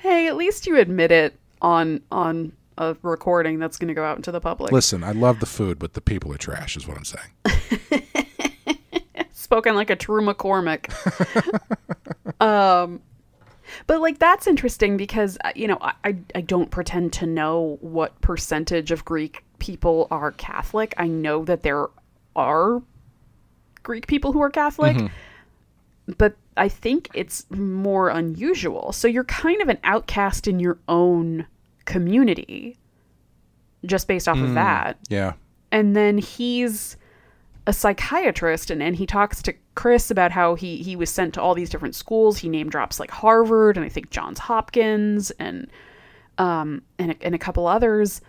hey, at least you admit it on on a recording that's going to go out into the public. Listen, I love the food, but the people are trash, is what I'm saying. spoken like a true McCormick. um, but like that's interesting because uh, you know I, I I don't pretend to know what percentage of Greek people are Catholic. I know that there are Greek people who are Catholic, but I think it's more unusual. So you're kind of an outcast in your own community, just based off of that Yeah. and then he's a psychiatrist and, and he talks to chris about how he, he was sent to all these different schools he name drops like harvard and i think johns hopkins and um and a, and a couple others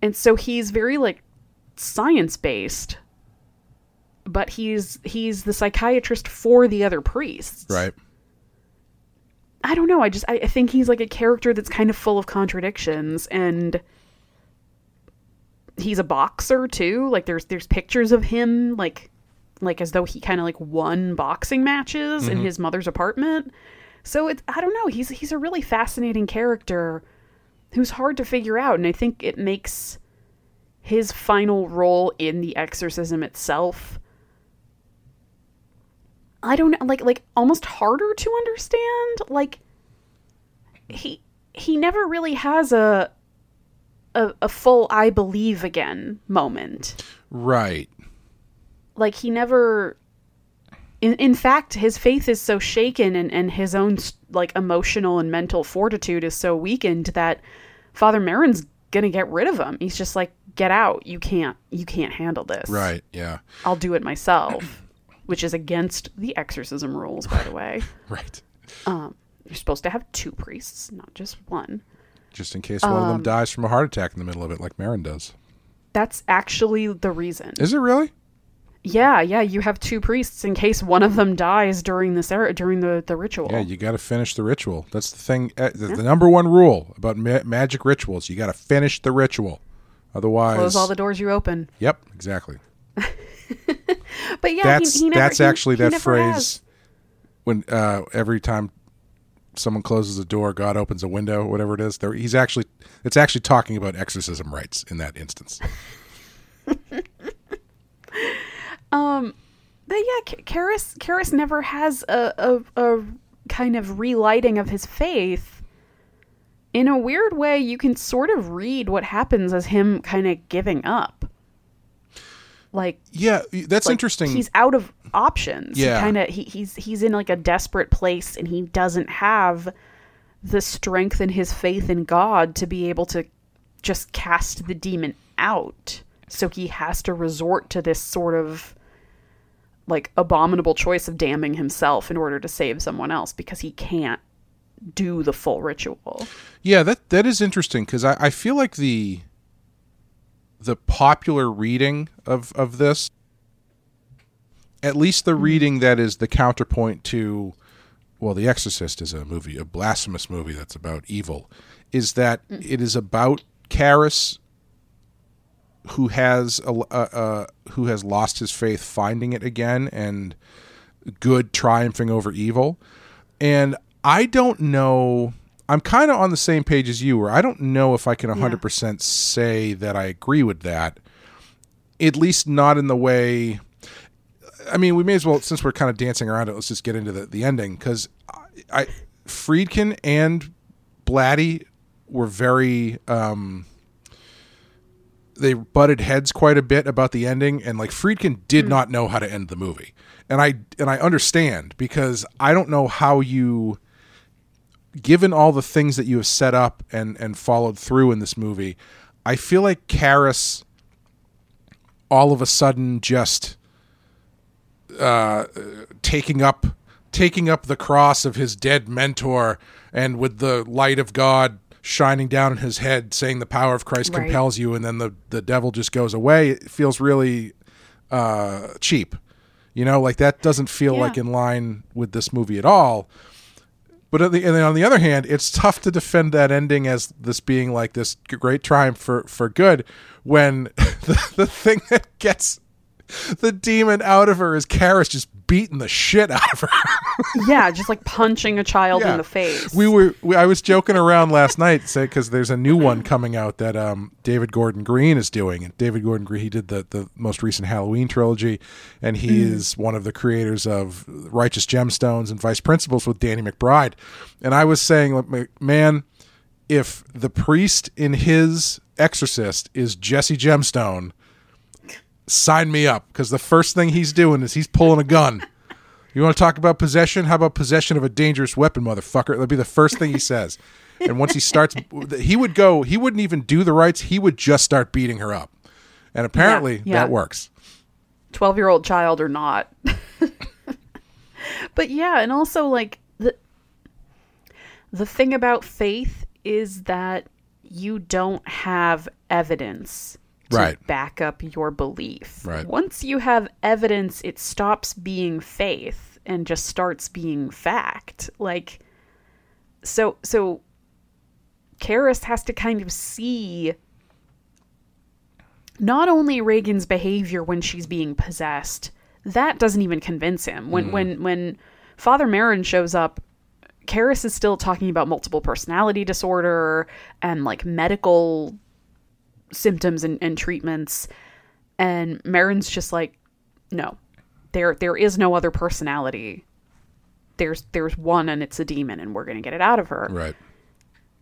and so he's very like science based but he's he's the psychiatrist for the other priests Right. I don't know. I just I, I think he's like a character that's kind of full of contradictions and he's a boxer too. Like there's there's pictures of him like like as though he kind of like won boxing matches in mm-hmm. his mother's apartment. So it's I don't know. He's he's a really fascinating character who's hard to figure out and I think it makes his final role in the exorcism itself I don't know, like like almost harder to understand. Like he he never really has a a, a full I believe again moment. Right. Like he never in, in fact his faith is so shaken and, and his own like emotional and mental fortitude is so weakened that Father Merrin's gonna get rid of him. He's just like, get out. You can't you can't handle this. Right. Yeah. I'll do it myself. Which is against the exorcism rules, by the way. Right. Um, you're supposed to have two priests, not just one. Just in case one of them dies from a heart attack in the middle of it, like Merrin does. That's actually the reason. Is it really? Yeah, yeah, you have two priests in case one of them dies during this era, during the, the ritual. Yeah, you got to finish the ritual. That's the thing. uh, The, the number one rule about ma- magic rituals: you got to finish the ritual. Otherwise, Close all the doors you open. Yep, exactly. But yeah, that's he, he never, that's he- actually that phrase has. when uh, every time someone closes a door, God opens a window, whatever it is. There, he's actually it's actually talking about exorcism rites in that instance. Um, but yeah, Karras Karras never has a, a a kind of relighting of his faith. In a weird way, you can sort of read what happens as him kind of giving up. Like Yeah, that's like, interesting. He's out of options. Yeah. He kind of he, he's he's in like a desperate place and he doesn't have the strength in his faith in God to be able to just cast the demon out. So he has to resort to this sort of like abominable choice of damning himself in order to save someone else because he can't do the full ritual. Yeah, that that is interesting because I, I feel like the the popular reading of of this, at least the mm-hmm. reading that is the counterpoint to, well, The Exorcist is a movie, a blasphemous movie that's about evil, is that mm. it is about Karras who has a, a, a who has lost his faith finding it again and good triumphing over evil. And i don't know i'm kind of on the same page as you where i don't know if i can 100% say that i agree with that at least not in the way i mean we may as well since we're kind of dancing around it let's just get into the, the ending because I, I friedkin and blatty were very um they butted heads quite a bit about the ending and like Friedkin did not know how to end the movie. And I and I understand because I don't know how you given all the things that you have set up and and followed through in this movie, I feel like Karras all of a sudden just uh taking up taking up the cross of his dead mentor and with the light of God shining down in his head saying the power of Christ Right. compels you and then the the devil just goes away it feels really uh cheap you know like that doesn't feel Yeah. like in line with this movie at all but on the, on the other hand it's tough to defend that ending as this being like this great triumph for for good when the, the thing that gets the demon out of her is Karras just beating the shit out of her yeah, just like punching a child Yeah. in the face. we were we, i was joking around last night say because there's a new one coming out that um, david gordon green is doing and david gordon green he did the, the most recent halloween trilogy and he is one of the creators of righteous gemstones and vice principals with danny mcbride and i was saying man if the priest in his exorcist is jesse gemstone sign me up because the first thing he's doing is he's pulling a gun you want to talk about possession? How about possession of a dangerous weapon, motherfucker? That'd be the first thing he says. And once he starts, he would go. He wouldn't even do the rites. He would just start beating her up. And apparently yeah. that works. 12 year old child or not. but yeah, and also like the the thing about faith is that you don't have evidence to Right. back up your belief. Right. Once you have evidence, it stops being faith and just starts being fact. Like so so Karras has to kind of see not only Regan's behavior when she's being possessed, that doesn't even convince him. When mm. when when Father Merrin shows up, Karras is still talking about multiple personality disorder and like medical symptoms and, and treatments. And Merrin's just like, no. There there is no other personality. There's there's one and it's a demon and we're gonna get it out of her. Right.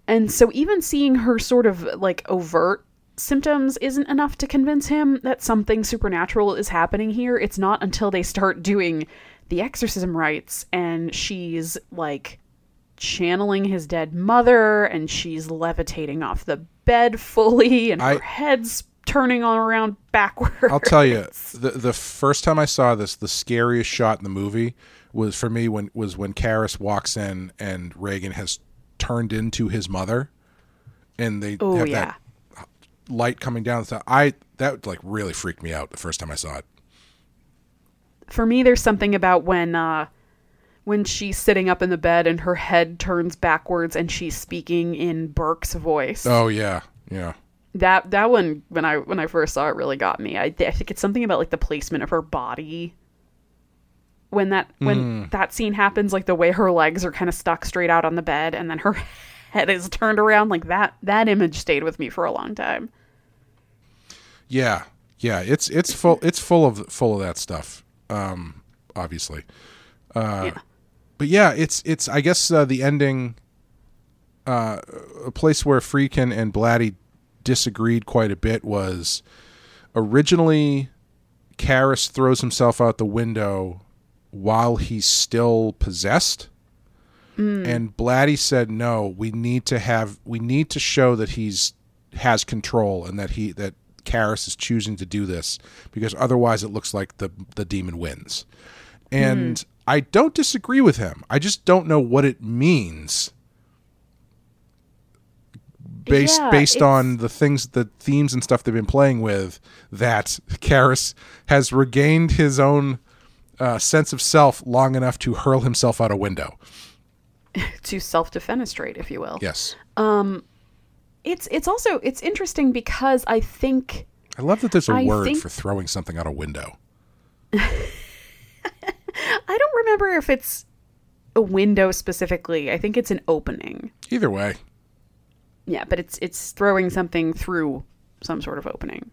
And so even seeing her sort of like overt symptoms isn't enough to convince him that something supernatural is happening here. It's not until they start doing the exorcism rites and she's like channeling his dead mother and she's levitating off the bed fully and I- her head's turning on around backwards. I'll tell you, the the first time I saw this, the scariest shot in the movie was for me when was when Karras walks in and Regan has turned into his mother, and they Oh have yeah. that light coming down. So I that like really freaked me out the first time I saw it. for me there's something about when uh when she's sitting up in the bed and her head turns backwards and she's speaking in Burke's voice. Oh yeah, yeah. That that one when I when I first saw it really got me. I, I think it's something about like the placement of her body. When that when that scene happens, like the way her legs are kind of stuck straight out on the bed, and then her head is turned around, like that. That image stayed with me for a long time. Yeah, yeah. It's it's full it's full of full of that stuff. Um, obviously, uh, yeah. But yeah, it's it's. I guess uh, the ending, uh, a place where Friedkin and Blatty disagreed quite a bit was originally Karras throws himself out the window while he's still possessed. And Blatty said, "No, we need to have we need to show that he's has control and that he that Karras is choosing to do this because otherwise it looks like the the demon wins." And I don't disagree with him. I just don't know what it means based Yeah, based it's- on the things the themes and stuff they've been playing with that Karras has regained his own uh, sense of self long enough to hurl himself out a window. to self-defenestrate, if you will. Yes. Um, It's it's also it's interesting because I think I love that there's a I word think- for throwing something out a window. I don't remember if it's a window specifically. I think it's an opening. Either way, Yeah, but it's it's throwing something through some sort of opening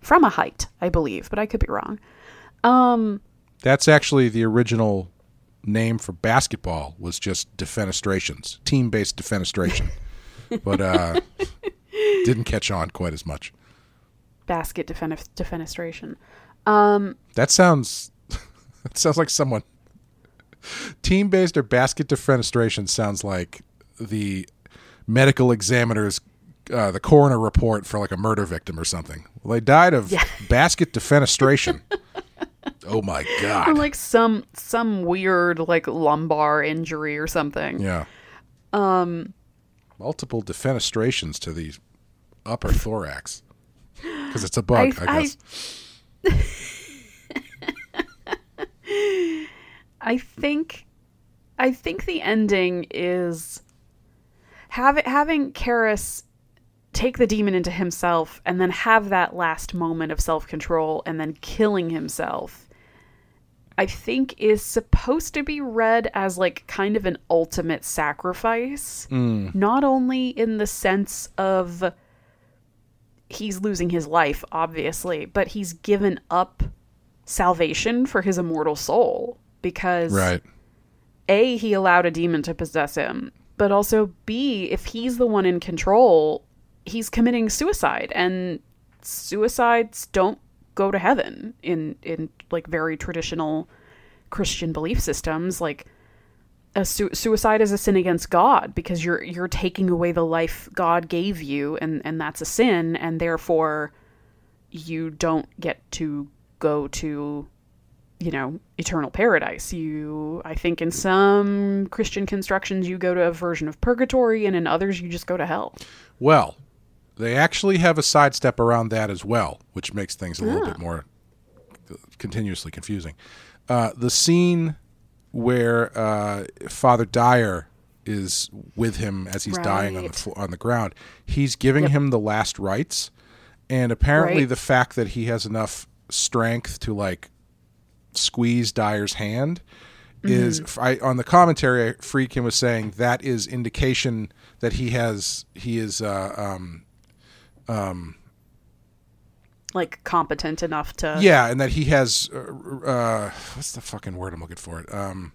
from a height, I believe, but I could be wrong. Um, that's actually the original name for basketball was just defenestrations, team-based defenestration. but uh didn't catch on quite as much. basket defen- defenestration. Um, That sounds that sounds like someone team based or basket defenestration sounds like the medical examiner's uh, the coroner report for like a murder victim or something. Well, they died of Yeah. basket defenestration. oh my god! or like some some weird like lumbar injury or something. yeah. Um multiple defenestrations to the upper thorax. Cuz it's a bug, I, I- I- guess. I think I think the ending is have having Karras take the demon into himself and then have that last moment of self-control and then killing himself I think is supposed to be read as like kind of an ultimate sacrifice. Hmm. Not only in the sense of he's losing his life obviously but he's given up salvation for his immortal soul because right. a he allowed a demon to possess him but also b if he's the one in control he's committing suicide and suicides don't go to heaven in in like very traditional christian belief systems like a su- suicide is a sin against god because you're you're taking away the life god gave you and and that's a sin and therefore you don't get to go to you know, eternal paradise. You, I think, in some Christian constructions, you go to a version of purgatory, and in others, you just go to hell. Well, they actually have a sidestep around that as well, which makes things a little Ah. bit more continuously confusing. Uh, the scene where uh, Father Dyer is with him as he's dying on the Right. on the ground, he's giving him the last rites, and apparently Right. the fact that he has enough strength to like squeeze Dyer's hand is Mm-hmm. I, on the commentary. Friedkin was saying that is indication that he has he is uh, um, um Like competent enough to. yeah, and that he has uh, uh, what's the fucking word I'm looking for? It um,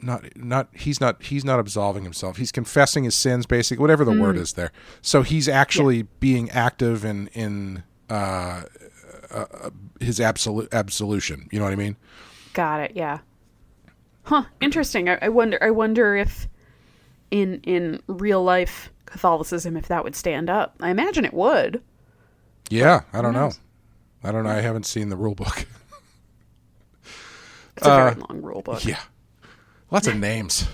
not not he's not he's not absolving himself. He's confessing his sins, basically whatever the word is there. So he's actually being active in in uh, uh, his absolute absolution. You know what I mean? Got it. Yeah. Huh. Interesting. I, I wonder. I wonder if in in real life Catholicism, if that would stand up. I imagine it would. Yeah, I don't know. I don't know. I haven't seen the rule book. It's a Uh, very long rule book. yeah, lots of names.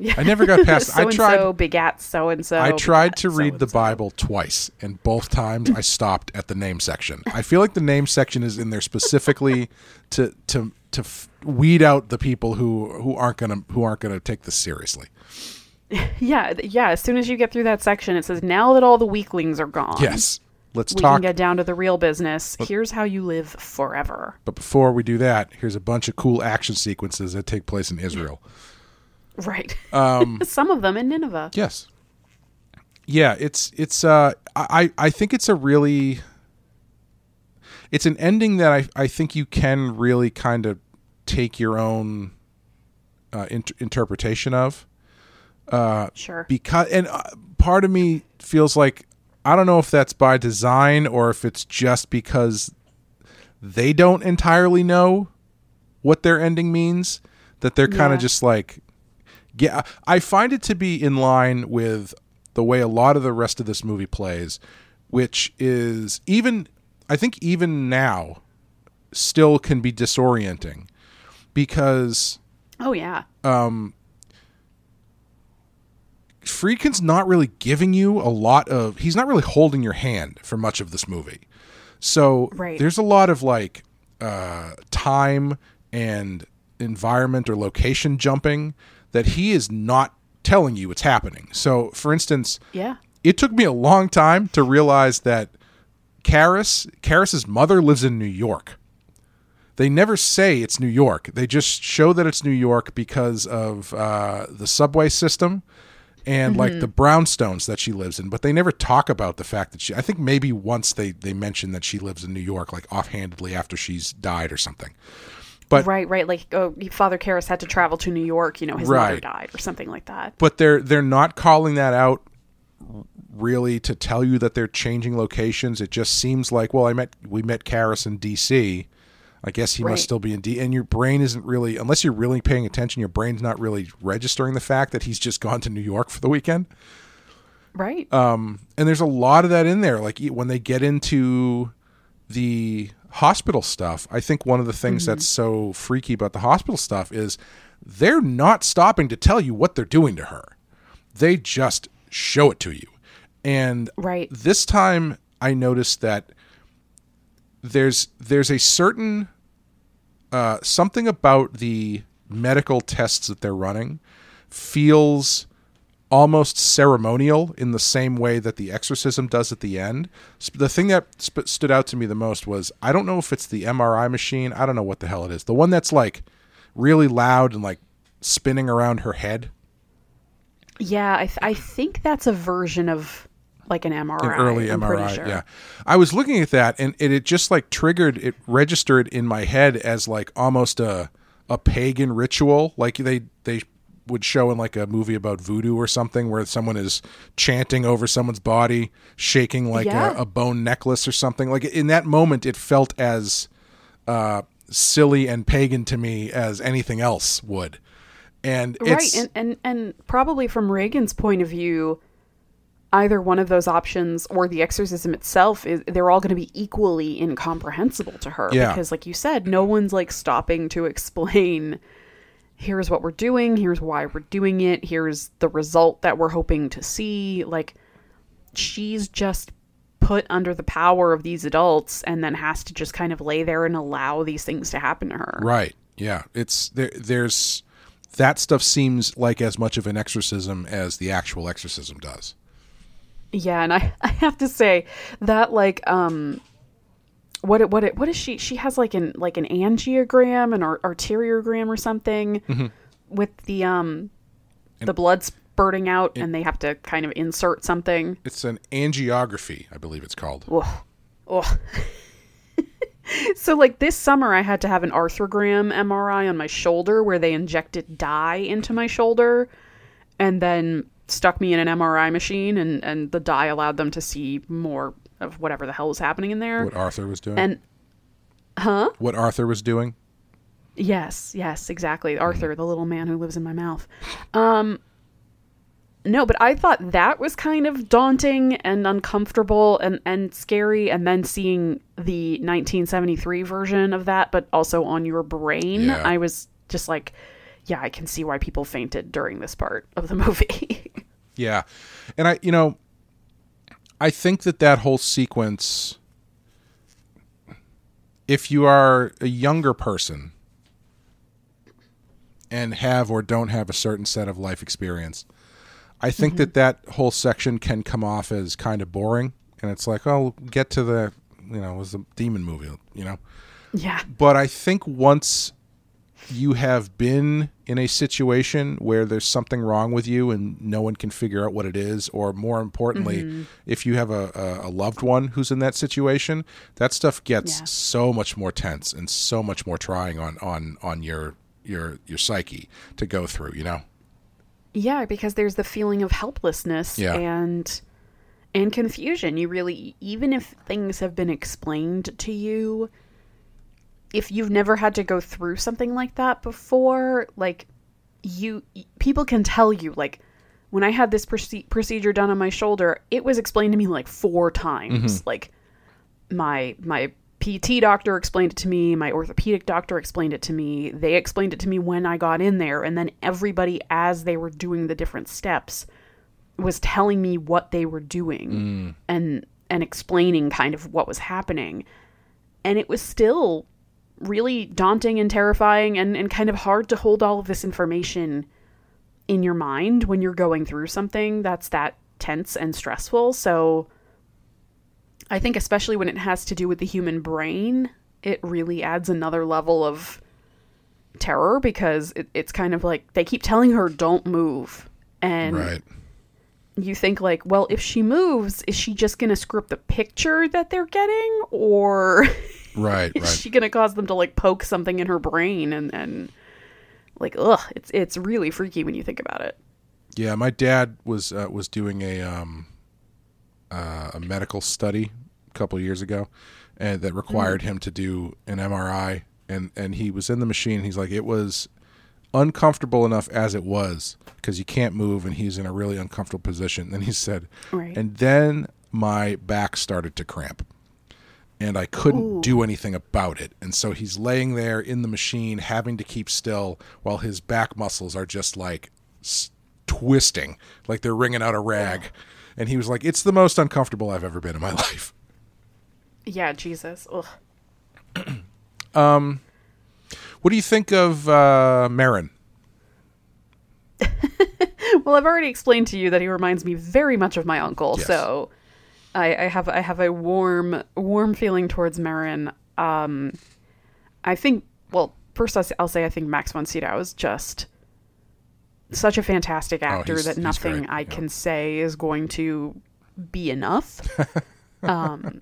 Yeah. I never got past. so I and tried. so begat so and so. I tried to read the so-and-so. Bible twice, and both times I stopped at the name section. I feel like the name section is in there specifically to to to f- weed out the people who who aren't gonna who aren't gonna take this seriously. Yeah, yeah. As soon as you get through that section, it says, "Now that all the weaklings are gone, Yes, let's we talk. can get down to the real business. Here's how you live forever." but before we do that, here's a bunch of cool action sequences that take place in Israel. Right. Um, Some of them in Nineveh. Yes. Yeah, it's it's uh I I think it's a really it's an ending that I I think you can really kind of take your own uh, int- interpretation of Uh, Sure. because and uh, part of me feels like I don't know if that's by design or if it's just because they don't entirely know what their ending means that they're kind Yeah. of just like yeah I find it to be in line with the way a lot of the rest of this movie plays which is even I think even now still can be disorienting because oh yeah. Friedkin's not really giving you a lot of. He's not really holding your hand for much of this movie. So Right. there's a lot of like uh, time and environment or location jumping that he is not telling you it's happening. So, for instance, Yeah. it took me a long time to realize that Karras, Karras's mother lives in New York. They never say it's New York. They just show that it's New York because of uh, the subway system and like the brownstones that she lives in. But they never talk about the fact that she. I think maybe once they they mention that she lives in New York, like offhandedly after she's died or something. But Right, right. Like, oh, Father Karras had to travel to New York. You know, his mother died or something like that. but they're they're not calling that out really to tell you that they're changing locations. It just seems like, well, I met we met Karras in D.C. I guess he Right. must still be in D. And your brain isn't really, unless you're really paying attention, your brain's not really registering the fact that he's just gone to New York for the weekend. Right. Um, And there's a lot of that in there. Like when they get into the hospital stuff, I think one of the things that's so freaky about the hospital stuff is they're not stopping to tell you what they're doing to her. They just show it to you. And Right. this time I noticed that there's there's a certain uh, something about the medical tests that they're running feels almost ceremonial in the same way that the exorcism does at the end. Sp- The thing that sp- stood out to me the most was I don't know if it's the MRI machine. I don't know what the hell it is. The one that's like really loud and like spinning around her head. yeah, I, th- I think that's a version of like an MRI. an early I'm MRI. sure. Yeah, I was looking at that, and it, it just like triggered. It registered in my head as like almost a a pagan ritual, like they they would show in like a movie about voodoo or something, where someone is chanting over someone's body, shaking like Yeah. a, a bone necklace or something. Like in that moment, it felt as uh, silly and pagan to me as anything else would. And Right, and, and and probably from Regan's point of view, either one of those options or the exorcism itself is they're all going to be equally incomprehensible to her Yeah. because like you said, no one's like stopping to explain here's what we're doing, here's why we're doing it, here's the result that we're hoping to see. Like she's just put under the power of these adults and then has to just kind of lay there and allow these things to happen to her. Right. Yeah. It's there. There's that stuff seems like as much of an exorcism as the actual exorcism does. Yeah, and I, I have to say that like um what it, what it, what is she she has like an like an angiogram an ar- arteriogram or something Mm-hmm. with the um the blood spurting out and they have to kind of insert something. It's an angiography, I believe it's called. Ugh. Ugh. so like this summer I had to have an arthrogram MRI on my shoulder where they injected dye into my shoulder and then stuck me in an MRI machine and and the dye allowed them to see more of whatever the hell was happening in there. What Arthur was doing. And huh? what Arthur was doing. Yes, yes, exactly. Arthur, the little man who lives in my mouth. Um no, but I thought that was kind of daunting and uncomfortable and, and scary. And then seeing the 1973 version of that, but also on your brain, Yeah. I was just like, yeah, I can see why people fainted during this part of the movie. Yeah, and I, you know, I think that that whole sequence, if you are a younger person and have or don't have a certain set of life experience, I think mm-hmm. that that whole section can come off as kind of boring, and it's like, oh, get to the, you know, it was a demon movie, you know. yeah. But I think once you have been in a situation where there's something wrong with you and no one can figure out what it is, or more importantly, mm-hmm. if you have a, a, a loved one who's in that situation, that stuff gets Yeah. so much more tense and so much more trying on on on your your your psyche to go through. You know? Yeah, because there's the feeling of helplessness Yeah. and and confusion. You really even if things have been explained to you, if you've never had to go through something like that before, like you people can tell you like when I had this proce- procedure done on my shoulder, it was explained to me like four times. Mm-hmm. Like my my PT doctor explained it to me, my orthopedic doctor explained it to me. They explained it to me when I got in there and then everybody as they were doing the different steps was telling me what they were doing mm. and and explaining kind of what was happening and it was still really daunting and terrifying and, and kind of hard to hold all of this information in your mind when you're going through something that's that tense and stressful so i think especially when it has to do with the human brain it really adds another level of terror because it, it's kind of like they keep telling her don't move and Right. you think like well if she moves is she just going to screw up the picture that they're getting or Right. is she going to cause them to like poke something in her brain and and like ugh it's it's really freaky when you think about it Yeah, my dad was uh, was doing a um, uh, a medical study a couple of years ago, and that required him to do an MRI, and and he was in the machine. He's like, it was uncomfortable enough as it was because you can't move, and he's in a really uncomfortable position. And he said, Right. and then my back started to cramp. And I couldn't do anything about it. And so he's laying there in the machine, having to keep still while his back muscles are just like s- twisting, like they're wringing out a rag. And he was like, It's the most uncomfortable I've ever been in my life. yeah jesus ugh What do you think of uh, Merrin? well i've already explained to you that he reminds me very much of my uncle Yes. so I, I have i have a warm warm feeling towards merrin um i think well first I'll say, i think max von sydow is just such a fantastic actor Oh, that nothing i yeah. can say is going to be enough um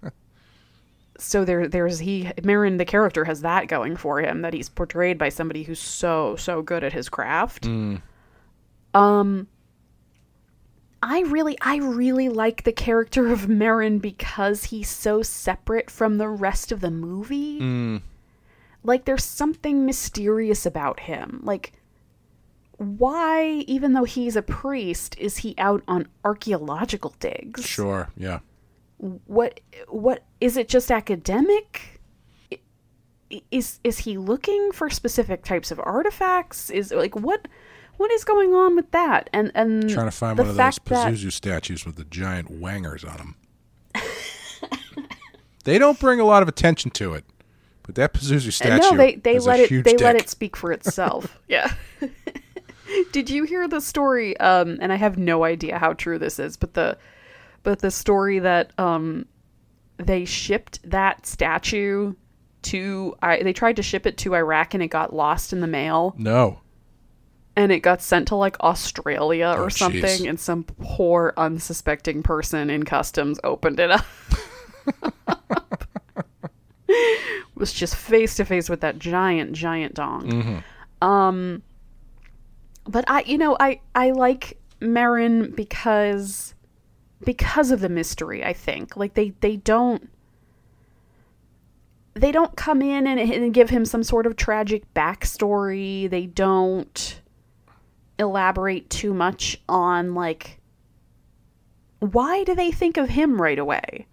so there there's he Merrin the character has that going for him that he's portrayed by somebody who's so so good at his craft Mm. um I really I really like the character of Merrin because he's so separate from the rest of the movie. Mm. Like there's something mysterious about him. Like why even though he's a priest is he out on archaeological digs? Sure, yeah. what what is it just academic is is he looking for specific types of artifacts is like what what is going on with that? And and Trying to find one of those fact that- Pazuzu statues with the giant wangers on them. they don't bring a lot of attention to it, but that Pazuzu statue no they they let it they let it speak for itself. Yeah. Did you hear the story um and i have no idea how true this is but the but the story that um they shipped that statue to I, they tried to ship it to iraq and it got lost in the mail? No. And it got sent to like Australia or Oh, something, jeez. and some poor unsuspecting person in customs opened it up. Was just face to face with that giant, giant dong. Um, but I, you know, I I like Merrin because because of the mystery. I think like they they don't they don't come in and, and give him some sort of tragic backstory. They don't elaborate too much on like why do they think of him right away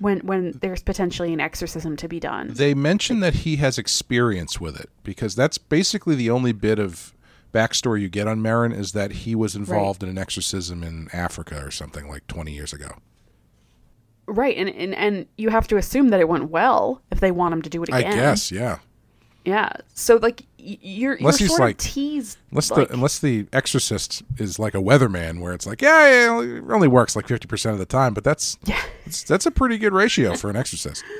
when when there's potentially an exorcism to be done. They mention that he has experience with it because that's basically the only bit of backstory you get on Merrin is that he was involved in an exorcism in Africa or something like 20 years ago. Right, and, and and you have to assume that it went well if they want him to do it again. I guess, yeah. Yeah. So like you're Unless you're he's sort like- of teased. Unless like- the unless the exorcist is like a weatherman where it's like, yeah, yeah it only works like 50% of the time, but that's yeah. that's, that's a pretty good ratio for an exorcist.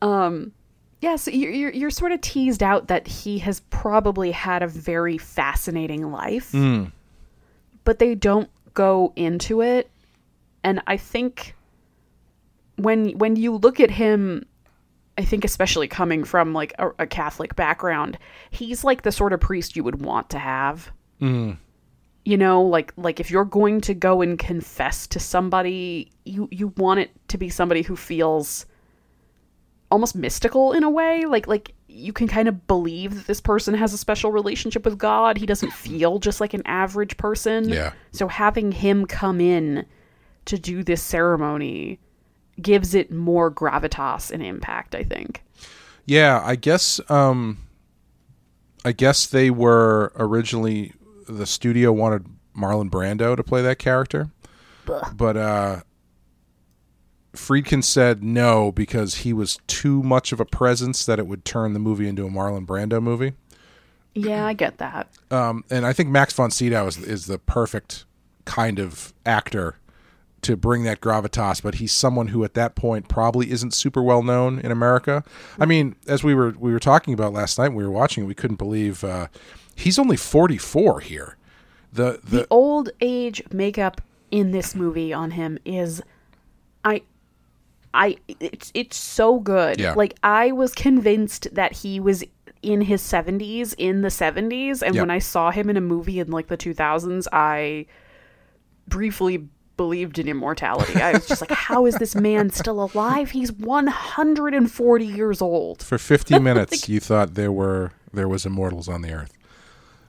Um. Yeah, so you're, you're you're sort of teased out that he has probably had a very fascinating life, but they don't go into it. And I think when when you look at him, I think especially coming from like a, a Catholic background, he's like the sort of priest you would want to have. Mm. You know, like like if you're going to go and confess to somebody, you you want it to be somebody who feels almost mystical in a way like like you can kind of believe that this person has a special relationship with god he doesn't feel just like an average person Yeah. so having him come in to do this ceremony gives it more gravitas and impact i think Yeah, I guess um I guess they were originally the studio wanted Marlon Brando to play that character. But uh, Friedkin said no because he was too much of a presence that it would turn the movie into a Marlon Brando movie. Yeah, I get that. Um, and I think Max von Sydow is, is the perfect kind of actor to bring that gravitas, but he's someone who at that point probably isn't super well known in America. I mean, as we were we were talking about last night we were watching we couldn't believe uh, he's only 44 here. The the, the old age makeup in this movie on him is I I it's it's so good. Yeah. Like I was convinced that he was in his 70s in the 70s and Yeah. when I saw him in a movie in like the 2000s I briefly believed in immortality. I was just like how is this man still alive? He's 140 years old. for 50 minutes you thought there were there was immortals on the earth.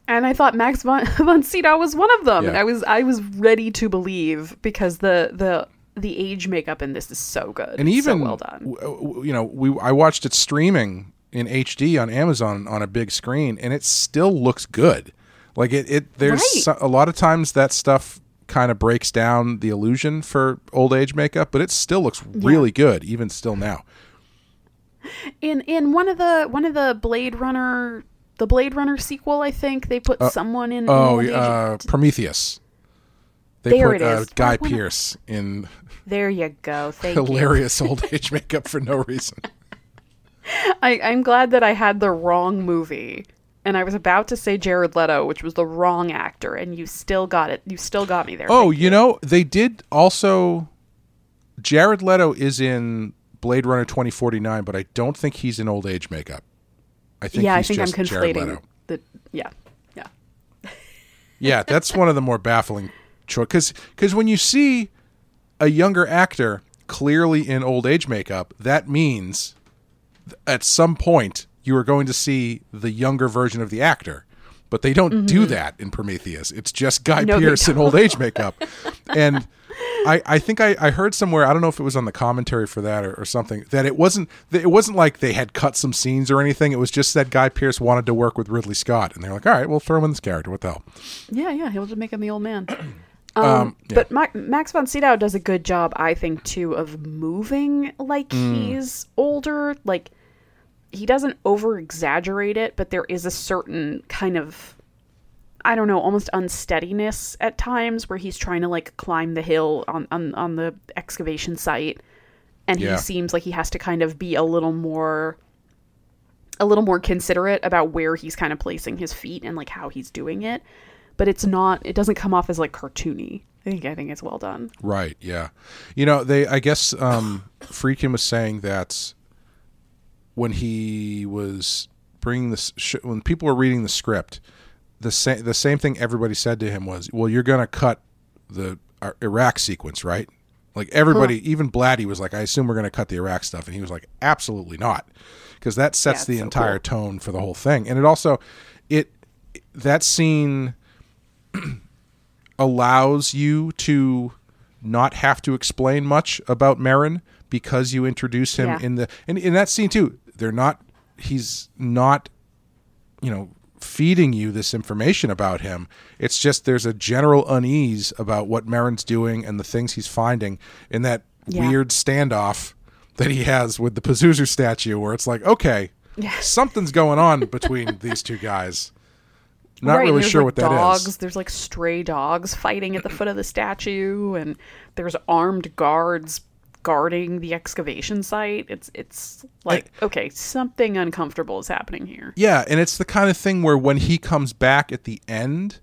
And I thought Max von, von Sydow was one of them. And I was I was ready to believe because the the the age makeup in this is so good. and even so well done. w- you know we I watched it streaming in HD on Amazon on a big screen and it still looks good like it, it there's Right. so- a lot of times that stuff kind of breaks down the illusion for old age makeup but it still looks really good even still now In in one of the one of the Blade Runner the Blade Runner sequel, I think they put someone in. oh uh, Prometheus they There put it Uh. Guy wanna- Pierce in there you go. Thank you. hilarious old age makeup for no reason I, I'm glad that I had the wrong movie. And I was about to say Jared Leto, which was the wrong actor, and you still got it. You still got me there. Oh, Thank you know, they did also. Jared Leto is in Blade Runner 2049, but I don't think he's in old age makeup. I think yeah, I think I'm conflating the. Yeah, yeah. Yeah, that's one of the more baffling choices. Because when you see a younger actor clearly in old age makeup, that means at some point you are going to see the younger version of the actor. But they don't do that in Prometheus. It's just Guy Mm-hmm. No, Pearce in old age makeup. and I, I think I, I heard somewhere, I don't know if it was on the commentary for that or, or something, that it wasn't that it wasn't like they had cut some scenes or anything. It was just that Guy Pearce wanted to work with Ridley Scott. And they're like, all right, we'll throw him in this character. What the hell? Yeah, yeah, he'll just make him the old man. Um, yeah. But Ma- Max von Sydow does a good job, I think, too, of moving like Mm. he's older. Like he doesn't over exaggerate it, but there is a certain kind of, I don't know, almost unsteadiness at times where he's trying to like climb the hill on on, on the excavation site, and Yeah. he seems like he has to kind of be a little more. A little more considerate about where he's kind of placing his feet and like how he's doing it but it's not it doesn't come off as like cartoony i think i think it's well done Right. Yeah. You know, they. I guess um, Friedkin was saying that when he was bringing this, sh- when people were reading the script, the same the same thing everybody said to him was, "Well, you're going to cut the uh, Iraq sequence, right?" Like everybody, even Blatty was like, "I assume we're going to cut the Iraq stuff," and he was like, "Absolutely not," because that sets Yeah, the so entire cool. tone for the whole thing, and it also it that scene allows you to not have to explain much about Merrin because you introduce him Yeah. in the and in that scene too. They're not he's not you know feeding you this information about him. It's just there's a general unease about what Merrin's doing and the things he's finding in that Yeah. weird standoff that he has with the Pazuzu statue where it's like, okay, Yeah. something's going on between these two guys. Not Right, really sure like, what that is. dogs there's like stray dogs fighting at the foot of the statue and there's armed guards guarding the excavation site it's it's like okay something uncomfortable is happening here Yeah, and it's the kind of thing where when he comes back at the end,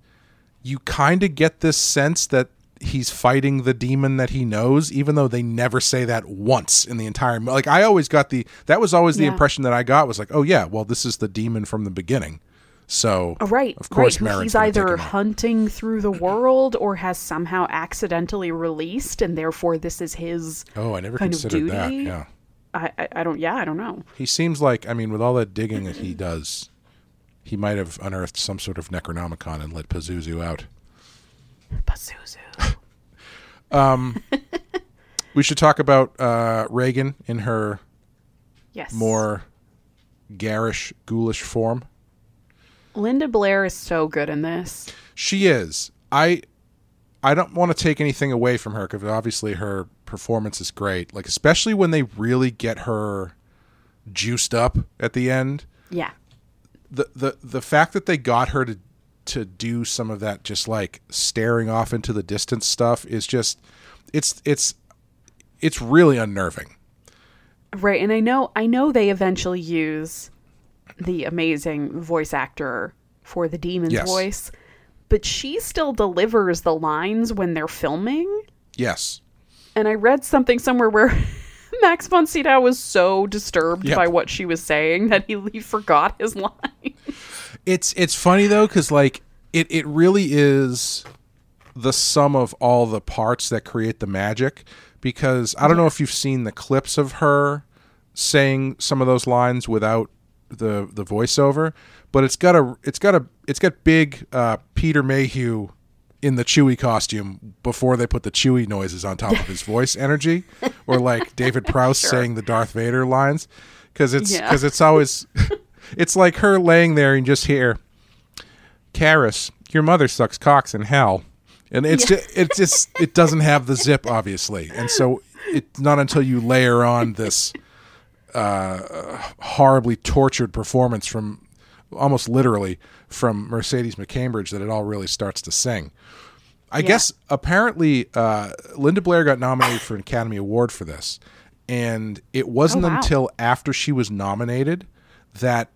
you kind of get this sense that he's fighting the demon that he knows, even though they never say that once in the entire. Like I always got the that was always the Yeah. impression that I got was like, oh yeah, well this is the demon from the beginning. So Oh, right of course, right he's either hunting through the world or has somehow accidentally released and therefore this is his Oh, I never considered that. Yeah, I, I i don't yeah i don't know he seems like I mean, with all that digging that he does, he might have unearthed some sort of Necronomicon and let Pazuzu out. Pazuzu. um, We should talk about uh, Regan in her yes more garish, ghoulish form. Linda blair is so good in this She is. I I don't want to take anything away from her because obviously her performance is great. Like especially when they really get her juiced up at the end. Yeah. The the the fact that they got her to to do some of that just like staring off into the distance stuff is just it's it's it's really unnerving. Right, and I know I know they eventually use the amazing voice actor for the demon's Yes. voice, but she still delivers the lines when they're filming. Yes. And I read something somewhere where Max von Sydow was so disturbed Yep. by what she was saying that he, he forgot his line. It's it's funny though because like it it really is the sum of all the parts that create the magic. Because I don't know if you've seen the clips of her saying some of those lines without the the voiceover, but it's got a it's got a it's got big uh, Peter Mayhew in the Chewie costume before they put the Chewie noises on top of his voice energy, or like David Prowse saying the Darth Vader lines, because it's Yeah. because it's always it's like her laying there and just hear, Karras, your mother sucks cocks in hell. And it's just, it just it doesn't have the zip obviously, and so it's not until you layer on this uh, horribly tortured performance from almost literally from Mercedes McCambridge that it all really starts to sing. I guess apparently uh, Linda Blair got nominated for an Academy Award for this, and it wasn't Oh, wow. until after she was nominated that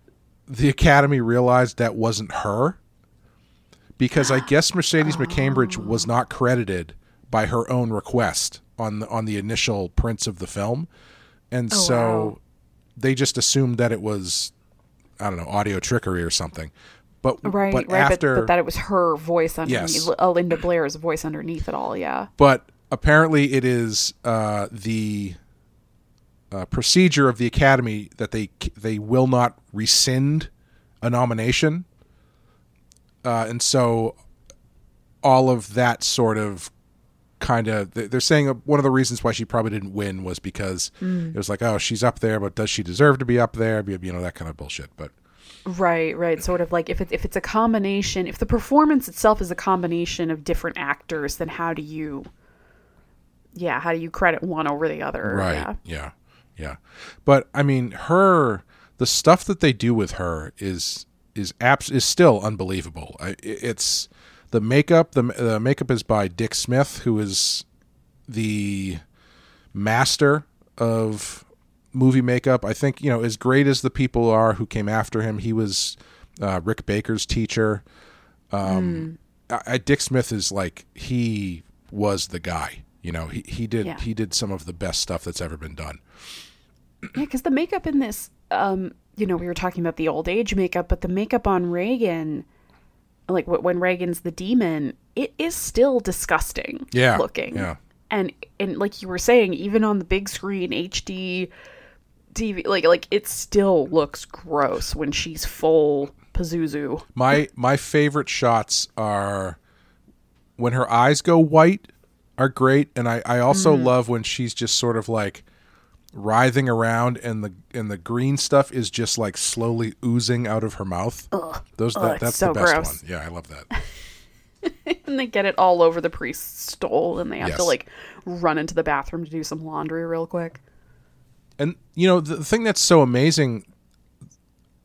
the Academy realized that wasn't her. Because I guess Mercedes McCambridge was not credited by her own request on the, on the initial prints of the film, and Oh, so wow. They just assumed that it was I don't know audio trickery or something. But Right, but right, after but, but that it was her voice underneath, Yes. uh, Linda Blair's voice underneath it all, yeah. but apparently it is uh, the uh, procedure of the academy that they they will not rescind a nomination, uh, and so all of that sort of kind of they're saying uh, one of the reasons why she probably didn't win was because mm. it was like oh she's up there but does she deserve to be up there you know that kind of bullshit but Right, right. Sort of like if it's if it's a combination, if the performance itself is a combination of different actors, then how do you, yeah, how do you credit one over the other? Right. Yeah. Yeah. Yeah. But I mean, her the stuff that they do with her is is abs- is still unbelievable. I, it's the makeup. The, the makeup is by Dick Smith, who is the master of movie makeup. I think you know as great as the people are who came after him. He was uh, Rick Baker's teacher. Um, I, I, Dick Smith is like he was the guy. You know, he he did Yeah. he did some of the best stuff that's ever been done. Yeah, because the makeup in this, um, you know, we were talking about the old age makeup, but the makeup on Regan, like when Regan's the demon, it is still disgusting Yeah, looking. yeah. And and like you were saying, even on the big screen HD TV, like like it still looks gross when she's full Pazuzu. My my favorite shots are when her eyes go white are great, and I I also mm-hmm. love when she's just sort of like writhing around and the and the green stuff is just like slowly oozing out of her mouth. Those Ugh, that, that's so the best gross. one. Yeah, I love that. and they get it all over the priest's stole, and they have to like run into the bathroom to do some laundry real quick. And you know the, the thing that's so amazing,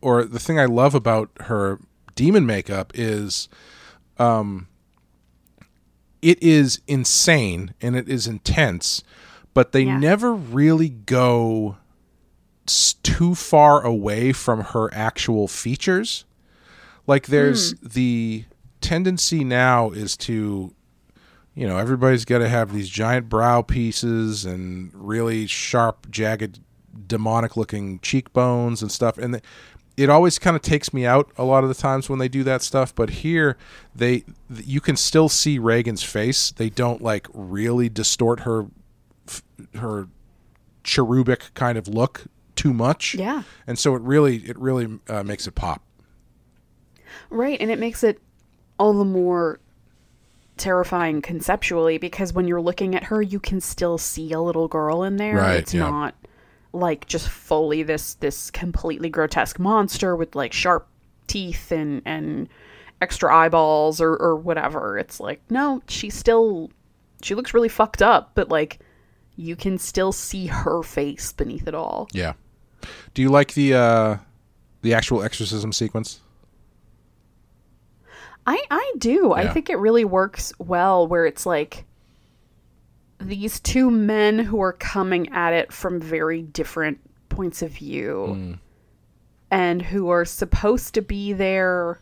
or the thing I love about her demon makeup is, um, it is insane and it is intense, but they Yeah. never really go too far away from her actual features. Like there's hmm. the tendency now is to you know everybody's got to have these giant brow pieces and really sharp jagged demonic looking cheekbones and stuff and it always kind of takes me out a lot of the times when they do that stuff but here they you can still see Regan's face they don't like really distort her her cherubic kind of look too much Yeah. and so it really it really uh, makes it pop Right, and it makes it all the more terrifying conceptually because when you're looking at her, you can still see a little girl in there. Right, it's yeah. not like just fully this this completely grotesque monster with like sharp teeth and and extra eyeballs or or whatever. It's like no, she still she looks really fucked up, but like you can still see her face beneath it all. Yeah. Do you like the uh the actual exorcism sequence? I I do. I think it really works well where it's like these two men who are coming at it from very different points of view and who are supposed to be there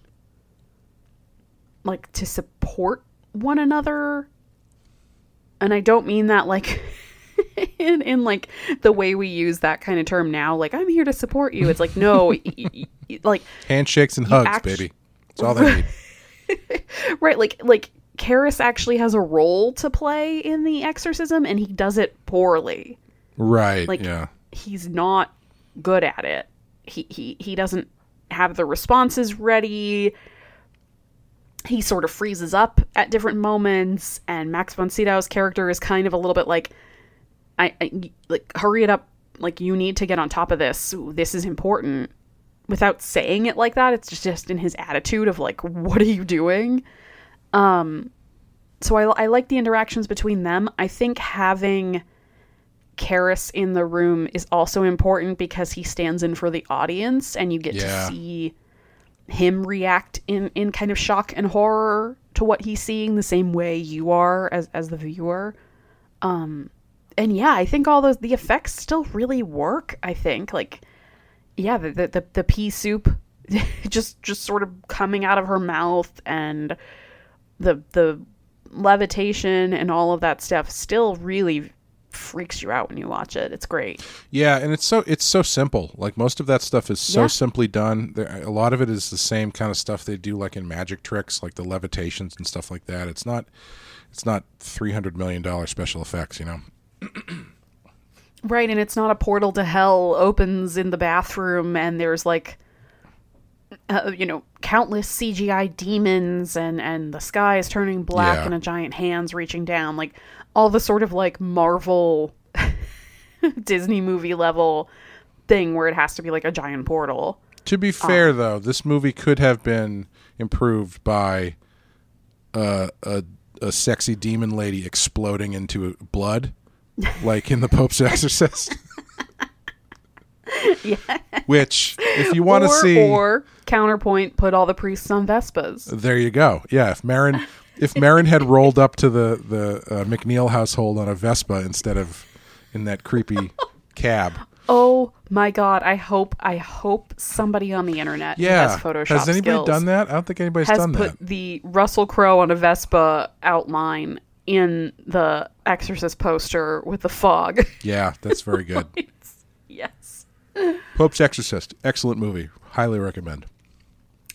like to support one another. And I don't mean that like in in like the way we use that kind of term now like I'm here to support you. It's like no, y- y- like Handshakes and hugs, act- baby. That's all they need. right like like Karras actually has a role to play in the exorcism and he does it poorly. Right. Like yeah. he's not good at it. He he he doesn't have the responses ready. He sort of freezes up at different moments and Max von Sydow's character is kind of a little bit like I, I like hurry it up like you need to get on top of this. This is important. Without saying it like that, it's just, just in his attitude of like what are you doing? Um so I I like the interactions between them. I think having Karras in the room is also important because he stands in for the audience and you get Yeah. to see him react in, in kind of shock and horror to what he's seeing the same way you are as, as the viewer. Um, and yeah, I think all those the effects still really work. I think like yeah, the the, the, the pea soup just just sort of coming out of her mouth and the the levitation and all of that stuff still really freaks you out when you watch it. It's great. Yeah, and it's so it's so simple. Like most of that stuff is so Yeah. simply done. There, a lot of it is the same kind of stuff they do, like in magic tricks, like the levitations and stuff like that. It's not, it's not three hundred million dollar special effects. You know. Right, and it's not a portal to hell opens in the bathroom and there's like uh, you know, countless CGI demons and and the sky is turning black Yeah. and a giant hands reaching down like all the sort of like Marvel Disney movie level thing where it has to be like a giant portal. To be fair, though, this movie could have been improved by uh, a a sexy demon lady exploding into blood, like in the Pope's Exorcist. yeah. Which, if you want to see, or counterpoint put all the priests on Vespas. there you go. Yeah, if Merrin, if Merrin had rolled up to the the uh, MacNeil household on a Vespa instead of in that creepy cab, Oh my god, I hope I hope somebody on the internet yeah, has Photoshop has anybody skills done that? I don't think anybody's done that. has done put that. the Russell Crowe on a Vespa outline in the Exorcist poster with the fog. Yeah, that's very good. yes. Pope's Exorcist, excellent movie, highly recommend.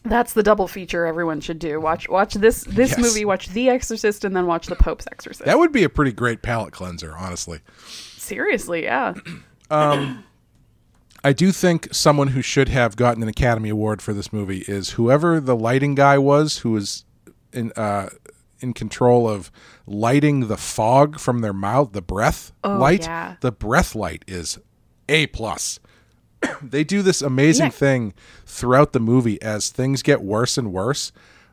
That's the double feature everyone should do. Watch watch this this Yes. movie, watch The Exorcist and then watch The Pope's Exorcist. That would be a pretty great palate cleanser, honestly. Seriously, yeah. um, I do think someone who should have gotten an Academy Award for this movie is whoever the lighting guy was who was in uh, in control of lighting the fog from their mouth, the breath oh, light. yeah. The breath light is a plus. they do this amazing Yeah. thing throughout the movie as things get worse and worse.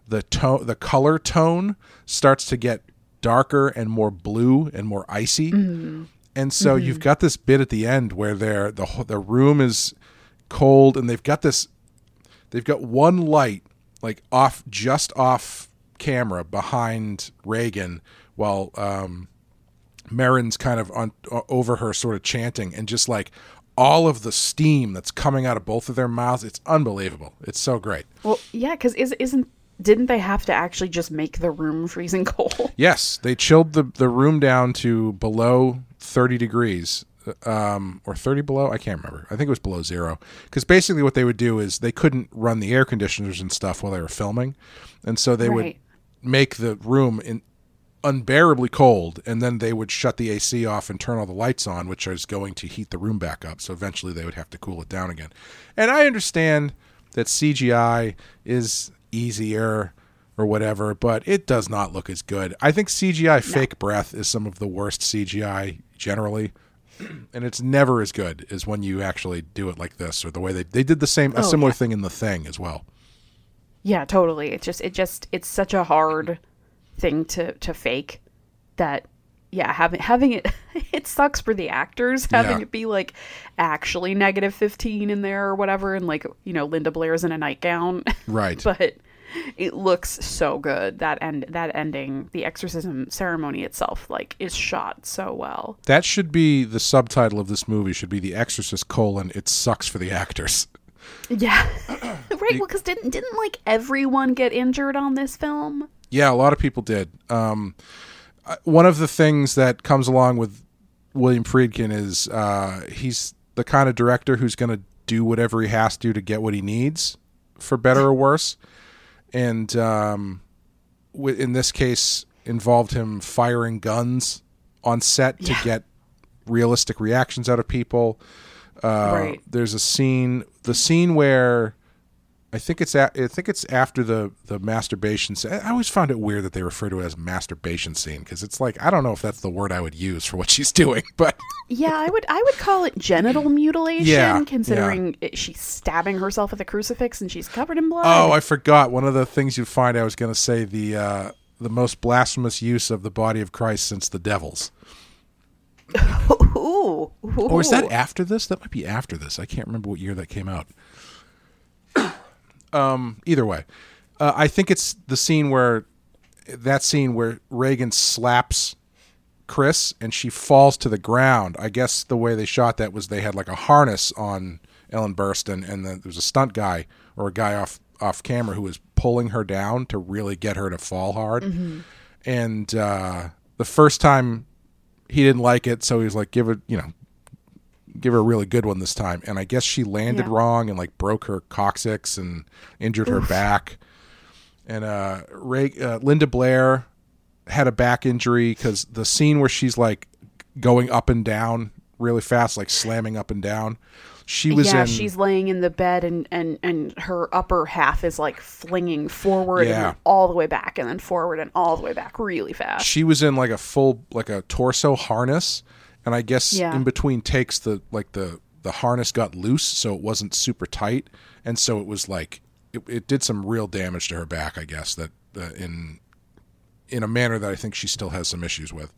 The tone, the color tone starts to get darker and more blue and more icy. Mm-hmm. And so mm-hmm. you've got this bit at the end where they're the the room is cold and they've got this they've got one light like off just off camera behind Regan while um Merrin's kind of on over her sort of chanting and just like all of the steam that's coming out of both of their mouths it's unbelievable it's so great Well, yeah, because is, isn't didn't they have to actually just make the room freezing cold? Yes, they chilled the the room down to below 30 degrees um or 30 below, I can't remember. I think it was below 0 cuz basically what they would do is they couldn't run the air conditioners and stuff while they were filming. And so they would Right. Make the room in unbearably cold and then they would shut the AC off and turn all the lights on which is going to heat the room back up so eventually they would have to cool it down again. And I understand that CGI is easier or whatever, but it does not look as good. I think CGI fake breath is some of the worst CGI generally. And it's never as good as when you actually do it like this or the way they they did the same a Oh, similar yeah. thing in the thing as well. Yeah, totally. It's just it just it's such a hard thing to to fake that yeah, having having it it sucks for the actors having Yeah. it be like actually negative 15 in there or whatever and like, you know, Linda Blair's in a nightgown. Right. but it looks so good. That end that ending, the exorcism ceremony itself like is shot so well. that should be the subtitle of this movie. Should be The Exorcist: colon It sucks for the actors. Yeah. right, well cuz didn't didn't like everyone get injured on this film? Yeah, a lot of people did. Um, one of the things that comes along with William Friedkin is uh, he's the kind of director who's going to do whatever he has to to get what he needs, for better or worse. And um, wi- in this case, involved him firing guns on set to Yeah. get realistic reactions out of people. Uh, Right. There's a scene, the scene where I think it's a, I think it's after the the masturbation. scene. I always found it weird that they refer to it as masturbation scene because it's like I don't know if that's the word I would use for what she's doing, but Yeah, I would I would call it genital mutilation Yeah, considering it, she's stabbing herself with a crucifix and she's covered in blood. oh, I forgot one of the things you'd find. I was going to say the uh, the most blasphemous use of the body of Christ since the devil's. Ooh, ooh. Or is that after this? That might be after this. I can't remember what year that came out. um, either way, uh, I think it's the scene where that scene where Regan slaps Chris and she falls to the ground. I guess the way they shot that was they had like a harness on Ellen Burstyn, and then there was a stunt guy or a guy off off camera who was pulling her down to really get her to fall hard. And uh, the first time he didn't like it, so he was like, "Give it, you know, give her a really good one this time." And I guess she landed Yeah. wrong and like broke her coccyx and injured her back. And uh, Ray, uh, Linda Blair had a back injury because the scene where she's like going up and down really fast, like slamming up and down. She was yeah, in. she's laying in the bed and, and, and her upper half is like flinging forward and Yeah. then all the way back and then forward and all the way back really fast. she was in like a full like a torso harness and i guess Yeah. in between takes the like the the harness got loose so it wasn't super tight and so it was like it, it did some real damage to her back i guess that uh, in in a manner that i think she still has some issues with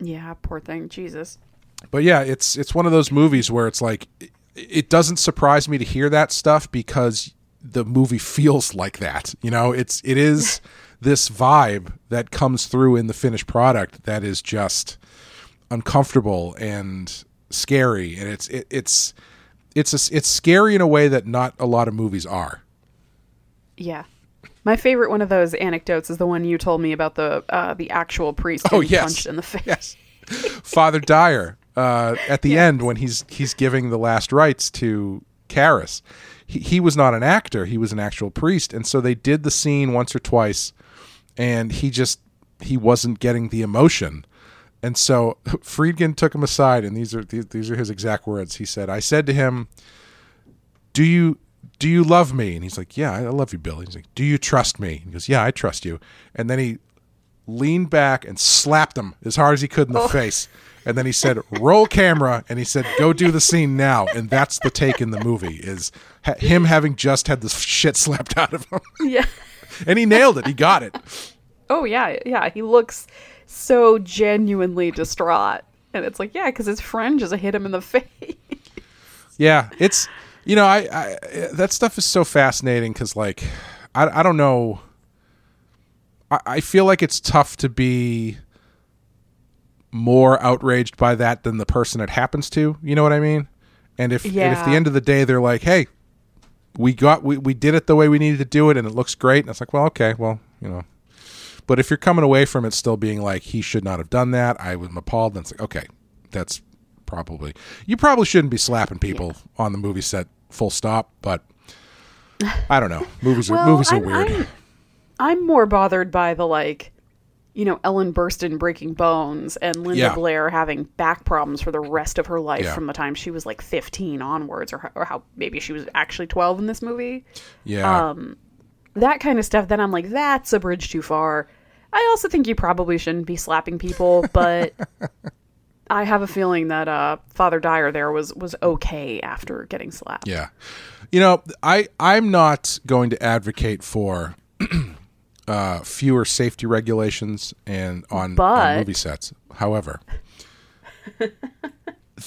yeah, poor thing. Jesus. But yeah it's it's one of those movies where it's like it, it doesn't surprise me to hear that stuff because the movie feels like that you know it's it is this vibe that comes through in the finished product that is just uncomfortable and scary and it's it, it's it's a, it's scary in a way that not a lot of movies are Yeah. My favorite one of those anecdotes is the one you told me about the uh, the actual priest Oh, yes. punched in the face. yes father dyer uh, at the end when he's he's giving the last rites to Karras, he, he was not an actor. He was an actual priest. And so they did the scene once or twice and he just he wasn't getting the emotion. And so friedkin took him aside and these are these, these are his exact words. He said i said to him do you do you love me and he's like yeah i love you Bill." he's like do you trust me? He goes yeah i trust you. And then he leaned back and slapped him as hard as he could in the oh. face. And then he said, "Roll camera," and he said, "Go do the scene now." And that's the take in the movie is ha- him having just had the shit slapped out of him, Yeah. and he nailed it. He got it. Oh yeah, yeah. He looks so genuinely distraught, and it's like, yeah, because his friend just hit him in the face. Yeah, it's you know, I, I that stuff is so fascinating because like I I don't know. I, I feel like it's tough to be more outraged by that than the person it happens to. You know what I mean? And if and if the end of the day they're like, hey, we got we, we did it the way we needed to do it and it looks great, and it's like, well, okay, well, you know. But if you're coming away from it still being like he should not have done that, I was appalled. Then it's like, okay, that's probably you probably shouldn't be slapping people on the movie set. Full stop. But I don't know. Movies are movies are I'm, weird. I'm, I'm more bothered by the like, you know, Ellen Burstyn breaking bones and Linda Yeah. Blair having back problems for the rest of her life Yeah. from the time she was like 15 onwards, or how, or how maybe she was actually 12 in this movie. yeah. um, That kind of stuff. Then I'm like, that's a bridge too far. I also think you probably shouldn't be slapping people, but I have a feeling that uh, Father Dyer there was was okay after getting slapped. Yeah. You know, I I'm not going to advocate for uh, fewer safety regulations and on, on movie sets. However,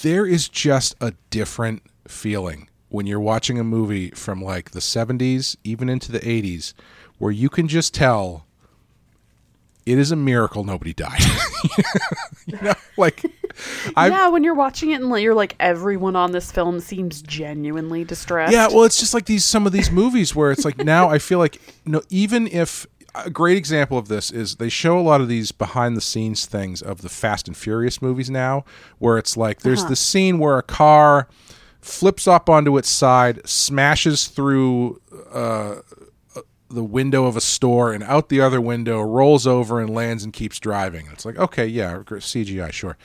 there is just a different feeling when you're watching a movie from like the 70s even into the 80s where you can just tell it is a miracle nobody died. you know, like I yeah, when you're watching it and like, you're like, everyone on this film seems genuinely distressed. Yeah, well, it's just like these some of these movies where it's like now I feel like you no, even if a great example of this is they show a lot of these behind the scenes things of the Fast and Furious movies now, where it's like there's Uh-huh. the scene where a car flips up onto its side, smashes through uh, the window of a store and out the other window, rolls over and lands and keeps driving. It's like, okay, yeah, CGI, sure.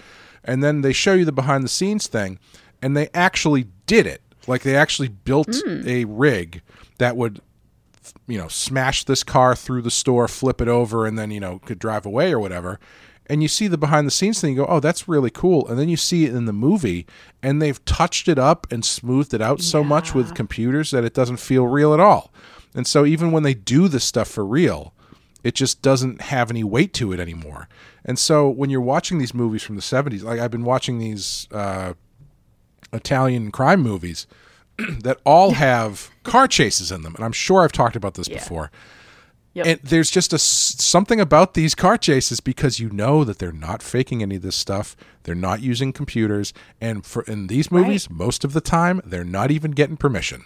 And then they show you the behind the scenes thing, and they actually did it. Like they actually built a rig that would, you know, smash this car through the store, flip it over, and then, you know, could drive away or whatever. And you see the behind the scenes thing, you go, oh, that's really cool. And then you see it in the movie, and they've touched it up and smoothed it out so much with computers that it doesn't feel real at all. And so even when they do this stuff for real, it just doesn't have any weight to it anymore. And so when you're watching these movies from the 70s, like I've been watching these uh, Italian crime movies that all have car chases in them. And I'm sure I've talked about this before. Yep. And there's just a something about these car chases because you know that they're not faking any of this stuff. They're not using computers, and for in these movies, most of the time, they're not even getting permission,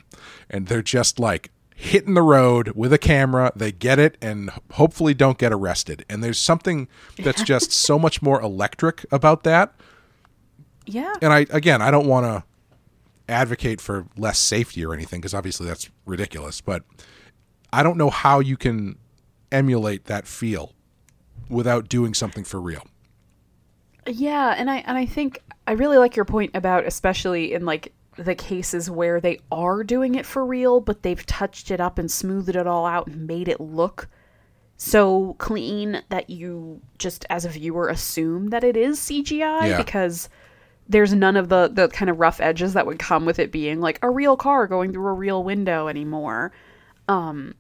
and they're just like hitting the road with a camera. They get it, and hopefully don't get arrested. And there's something that's just so much more electric about that. yeah. And I again, I don't want to advocate for less safety or anything because obviously that's ridiculous. But I don't know how you can emulate that feel without doing something for real. Yeah, and I and I think I really like your point about especially in like the cases where they are doing it for real, but they've touched it up and smoothed it all out and made it look so clean that you just as a viewer assume that it is CGI Yeah. because there's none of the the kind of rough edges that would come with it being like a real car going through a real window anymore. Um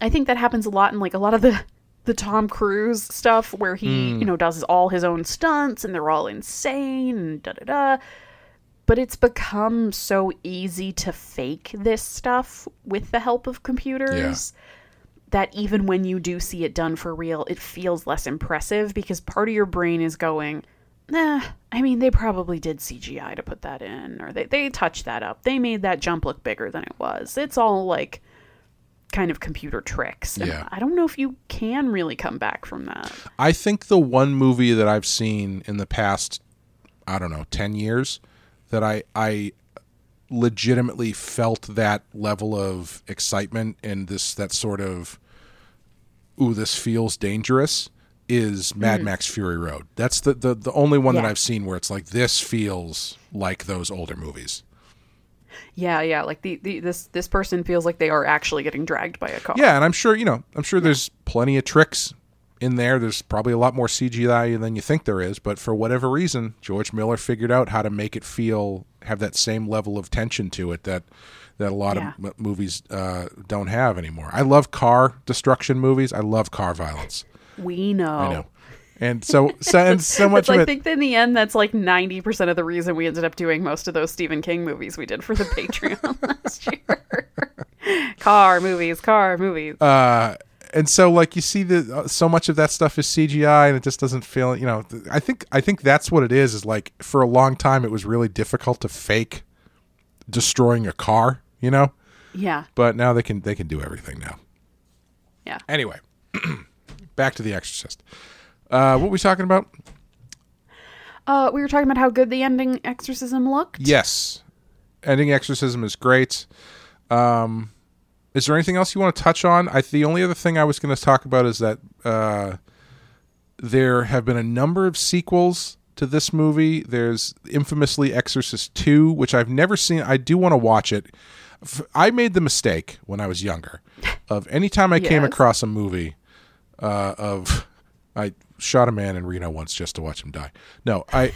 I think that happens a lot in like a lot of the the Tom Cruise stuff where he, you know, does all his own stunts and they're all insane and da da da. But it's become so easy to fake this stuff with the help of computers that even when you do see it done for real, it feels less impressive because part of your brain is going, nah, I mean, they probably did CGI to put that in, or they, they touched that up. They made that jump look bigger than it was. It's all like kind of computer tricks. And Yeah. I don't know if you can really come back from that. I think the one movie that I've seen in the past, I don't know, ten years, that I I legitimately felt that level of excitement and this that sort of ooh this feels dangerous is Mad Max Fury Road. That's the, the the only one that I've seen where it's like this feels like those older movies. Yeah, yeah. Like the, the this this person feels like they are actually getting dragged by a car. Yeah, and I'm sure you know. I'm sure there's plenty of tricks in there. There's probably a lot more CGI than you think there is, but for whatever reason, George Miller figured out how to make it feel have that same level of tension to it that that a lot Yeah. of m- movies uh, don't have anymore. I love car destruction movies. I love car violence. We know. I know, and so so and so much I it. think in the end, that's like 90% of the reason we ended up doing most of those Stephen King movies we did for the Patreon last year. car movies, car movies. uh, and so like you see the uh, so much of that stuff is CGI and it just doesn't feel you know th- I think I think that's what it is is like for a long time it was really difficult to fake destroying a car you know yeah. but now they can they can do everything now Yeah. anyway back to the Exorcist uh, what were we talking about Uh, we were talking about how good the ending exorcism looked. yes ending Exorcism is great um, is there anything else you want to touch on I the only other thing I was going to talk about is that uh, there have been a number of sequels to this movie. There's infamously Exorcist 2, which I've never seen. I do want to watch it. I made the mistake when I was younger of anytime I came across a movie uh, of I shot a man in Reno once just to watch him die. No, I.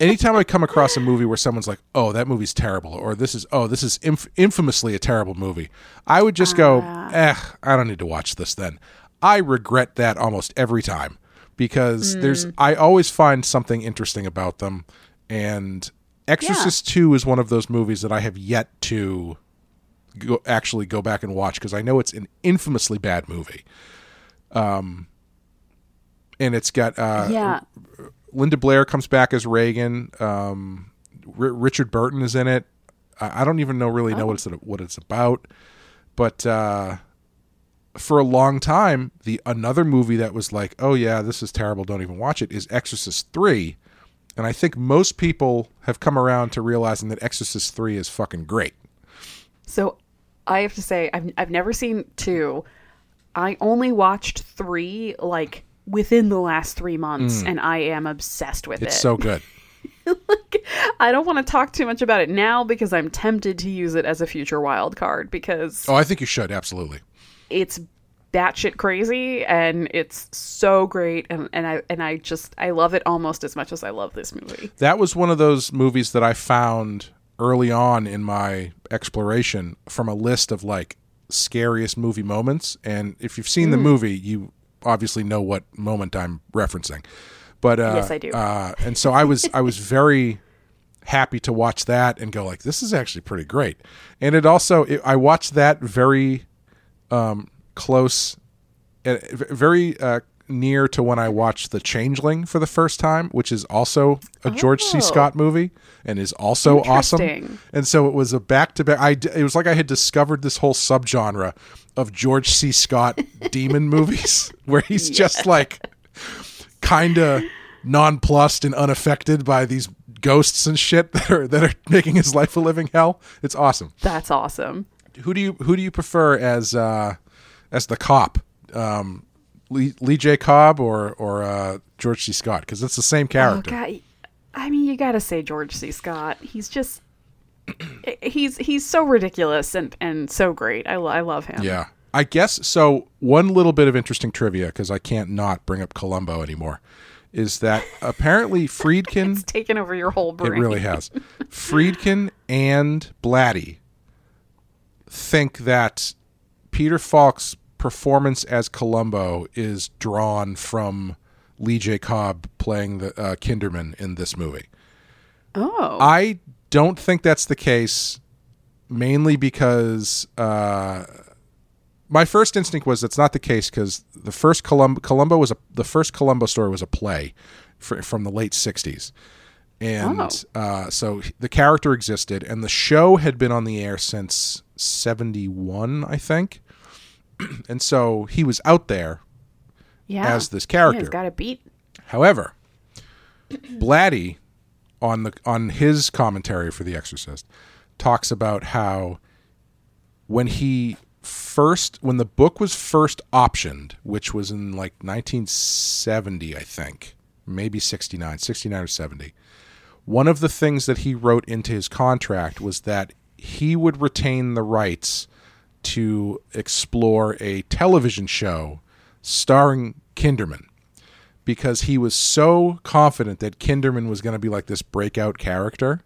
anytime I come across a movie where someone's like, "Oh, that movie's terrible," or "This is oh, this is inf- infamously a terrible movie," I would just go, "Eh, I don't need to watch this." Then I regret that almost every time because there's I always find something interesting about them, and Exorcist Two is one of those movies that I have yet to go, actually go back and watch because I know it's an infamously bad movie. Um, and it's got uh, yeah. Linda Blair comes back as Regan. Um, R- Richard Burton is in it. I, I don't even know really know what it's what it's about, but uh, for a long time, the another movie that was like, oh yeah, this is terrible, don't even watch it, is Exorcist Three, and I think most people have come around to realizing that Exorcist Three is fucking great. So I have to say, I've I've never seen two. I only watched three like within the last three months, and I am obsessed with Mm. It's it. so good. I don't want to talk too much about it now because I'm tempted to use it as a future wild card because Oh, I think you should absolutely. it's batshit crazy and it's so great and, and I and I just I love it almost as much as I love this movie. that was one of those movies that I found early on in my exploration from a list of like scariest movie moments. And if you've seen the movie, you obviously know what moment I'm referencing. But uh, Yes, I do. Uh, and so I was I was very happy to watch that and go like, this is actually pretty great. And it also it, I watched that very um, close, uh, very uh, near to when I watched The Changeling for the first time, which is also a George C. Oh. Scott movie and is also awesome. And so it was a back to back. I it was like I had discovered this whole subgenre of George C. Scott demon movies, where he's just like kind of nonplussed and unaffected by these ghosts and shit that are that are making his life a living hell. It's awesome That's awesome. who do you who do you prefer as uh as the cop um lee, lee j cobb or or uh george c scott because it's the same Oh character god. I mean, you got to say George C. Scott. He's just he's he's so ridiculous and and so great. I, I love him. yeah i guess so one little bit of interesting trivia because i can't not bring up columbo anymore is that apparently friedkin It's taken over your whole brain. it really has friedkin and blatty think that peter falk's performance as columbo is drawn from lee j cobb playing the uh, kinderman in this movie Oh. I don't think that's the case, mainly because uh, my first instinct was it's not the case because the first Columbo, Columbo was a the first Columbo story was a play fr from the late '60s, and Oh. uh, so the character existed, and the show had been on the air since '71, I think, and so he was out there yeah. as this character. he's got a beat. However, Blatty on the on his commentary for The Exorcist talks about how when he first when the book was first optioned, which was in like 1970, I think, maybe 69, 69 or 70. One of the things that he wrote into his contract was that he would retain the rights to explore a television show starring Kinderman because he was so confident that Kinderman was going to be like this breakout character,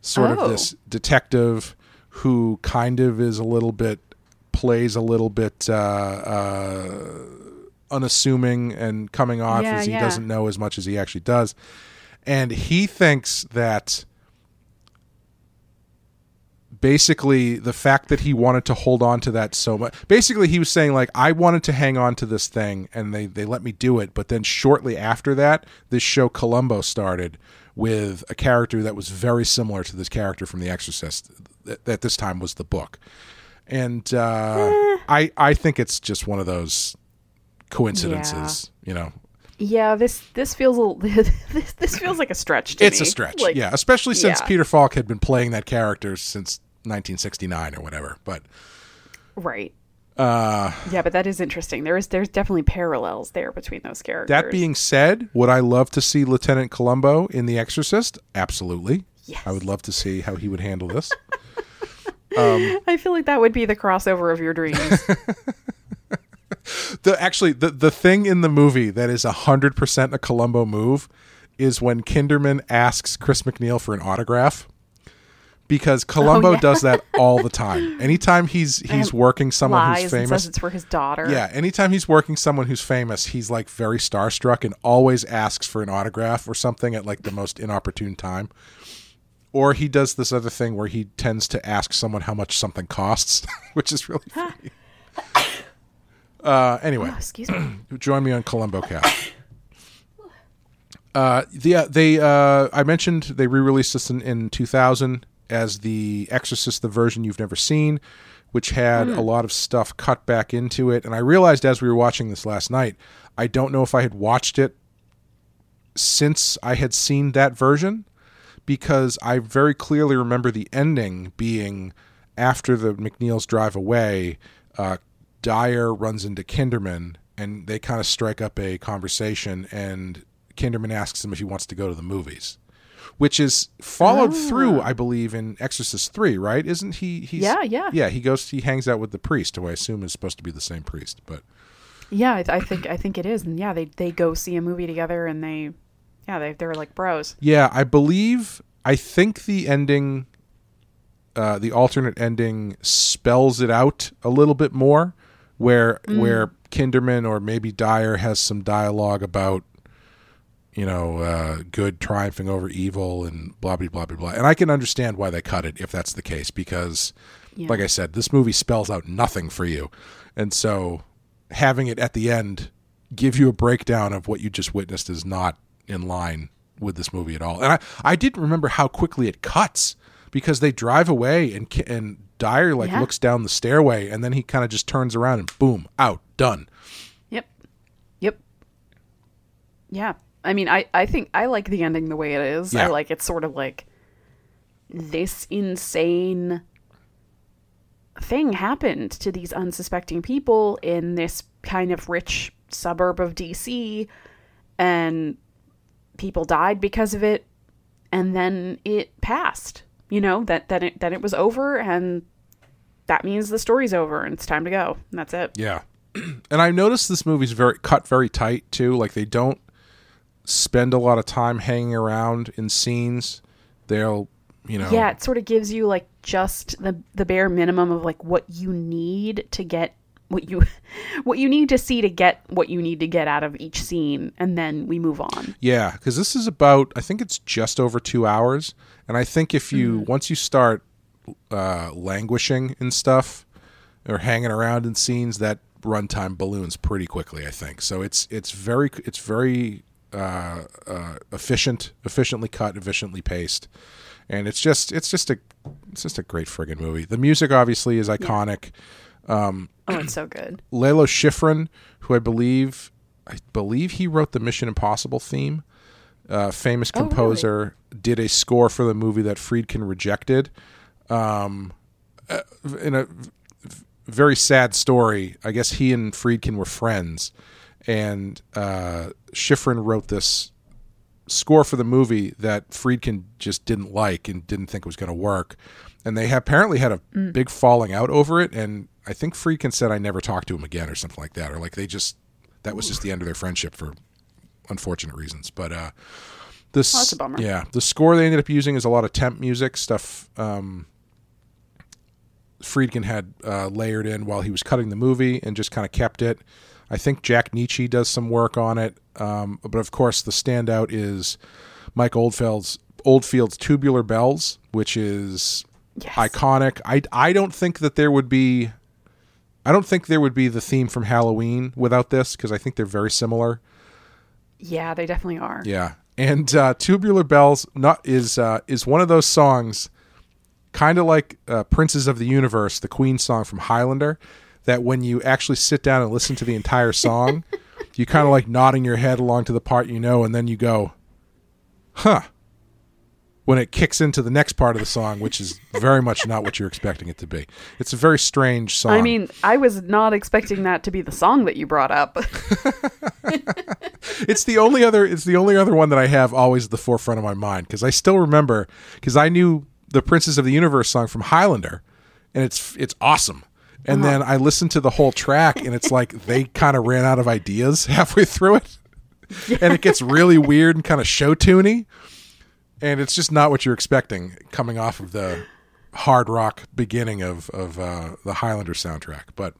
sort Oh. of this detective who kind of is a little bit plays a little bit uh, uh, unassuming and coming off Yeah, as he yeah. doesn't know as much as he actually does, and he thinks that basically the fact that he wanted to hold on to that so much basically he was saying like i wanted to hang on to this thing and they they let me do it. But then shortly after that this show columbo started with a character that was very similar to this character from the exorcist that, that this time was the book. And uh, i i think it's just one of those coincidences you know? Yeah, this this feels a this this feels like a stretch to it's me. a stretch Like, yeah especially since yeah. peter falk had been playing that character since 1969 or whatever but Right. uh Yeah, but that is interesting. There is there's definitely parallels there between those characters. That being said, would I love to see Lieutenant Columbo in The Exorcist? Absolutely. Yes. I would love to see how he would handle this. I feel like that would be the crossover of your dreams. the actually the the thing in the movie that is hundred percent a Columbo move is when Kinderman asks Chris MacNeil for an autograph. Because Columbo Oh, yeah. does that all the time. Anytime he's he's working someone who's famous, says it's for his daughter. yeah, anytime he's working someone who's famous, he's like very starstruck and always asks for an autograph or something at like the most inopportune time. Or he does this other thing where he tends to ask someone how much something costs, which is really funny. Uh, anyway, Oh, excuse me. join me on Columbo Cast. Uh, the uh, they uh, I mentioned they re-released this in, in 2000 as the Exorcist, the version you've never seen, which had a lot of stuff cut back into it. And I realized as we were watching this last night, I don't know if I had watched it since I had seen that version because I very clearly remember the ending being after the MacNeils drive away, uh, Dyer runs into Kinderman and they kind of strike up a conversation and Kinderman asks him if he wants to go to the movies. Which is followed through, I believe, in Exorcist three, right? Isn't he? He's, Yeah, yeah. yeah. He goes, he hangs out with the priest, who I assume is supposed to be the same priest. But Yeah, I, I think I think it is, and yeah, they they go see a movie together, and they, yeah, they they're like bros. Yeah, I believe. I think the ending, uh, the alternate ending, spells it out a little bit more, where where Kinderman or maybe Dyer has some dialogue about, you know, uh, good triumphing over evil and blah blah blah blah blah. And I can understand why they cut it if that's the case because, Yeah. like I said, this movie spells out nothing for you, and so having it at the end give you a breakdown of what you just witnessed is not in line with this movie at all. And I, I didn't remember how quickly it cuts because they drive away and and Dyer like Yeah. looks down the stairway and then he kind of just turns around and boom, out, done. Yep, yep, yeah. I mean, I I think I like the ending the way it is. Yeah. I like it's sort of like this insane thing happened to these unsuspecting people in this kind of rich suburb of DC and people died because of it and then it passed you know that that it, that it was over and that means the story's over and it's time to go and that's it Yeah. and I noticed this movie's very cut very tight too. Like they don't spend a lot of time hanging around in scenes. They'll, you know, yeah it sort of gives you like just the the bare minimum of like what you need to get what you what you need to see to get what you need to get out of each scene and then we move on Yeah, because this is about I think it's just over two hours, and I think if you once you start uh, languishing and stuff or hanging around in scenes, that runtime balloons pretty quickly. I think so. It's it's very it's very uh, uh, efficient, efficiently cut, efficiently paced, and it's just it's just a it's just a great friggin' movie. The music obviously is iconic. oh it's so good Lalo Schifrin, who I believe I believe he wrote the Mission Impossible theme. Uh, famous Oh, really? composer did a score for the movie that Friedkin rejected. Um, uh, in a very sad story, I guess he and Friedkin were friends, and uh, Schifrin wrote this score for the movie that Friedkin just didn't like and didn't think was going to work. And they apparently had a big falling out over it. And I think Friedkin said, I never talked to him again or something like that. Or like they just, that was just the end of their friendship for unfortunate reasons. But, uh, this, Well, that's a bummer. yeah, the score they ended up using is a lot of temp music stuff. Um, Friedkin had uh, layered in while he was cutting the movie and just kind of kept it. I think Jack Nitzsche does some work on it, um, but of course the standout is Mike Oldfield's Oldfield's Tubular Bells, which is Yes. iconic. I I don't think that there would be, I don't think there would be the theme from Halloween without this because I think they're very similar. yeah they definitely are Yeah, and uh, Tubular Bells not is uh, is one of those songs, kind of like uh, Princes of the Universe, the Queen song from Highlander, that when you actually sit down and listen to the entire song, you kind of like nodding your head along to the part you know, and then you go, "Huh." When it kicks into the next part of the song, which is very much not what you're expecting it to be. It's a very strange song. I mean, I was not expecting that to be the song that you brought up. it's the only other it's the only other one that I have always at the forefront of my mind because I still remember because I knew the Princes of the Universe song from Highlander and it's it's awesome And then I listened to the whole track, and it's like they kind of ran out of ideas halfway through it, and it gets really weird and kind of show tuney, and it's just not what you're expecting coming off of the hard rock beginning of of uh, the Highlander soundtrack. But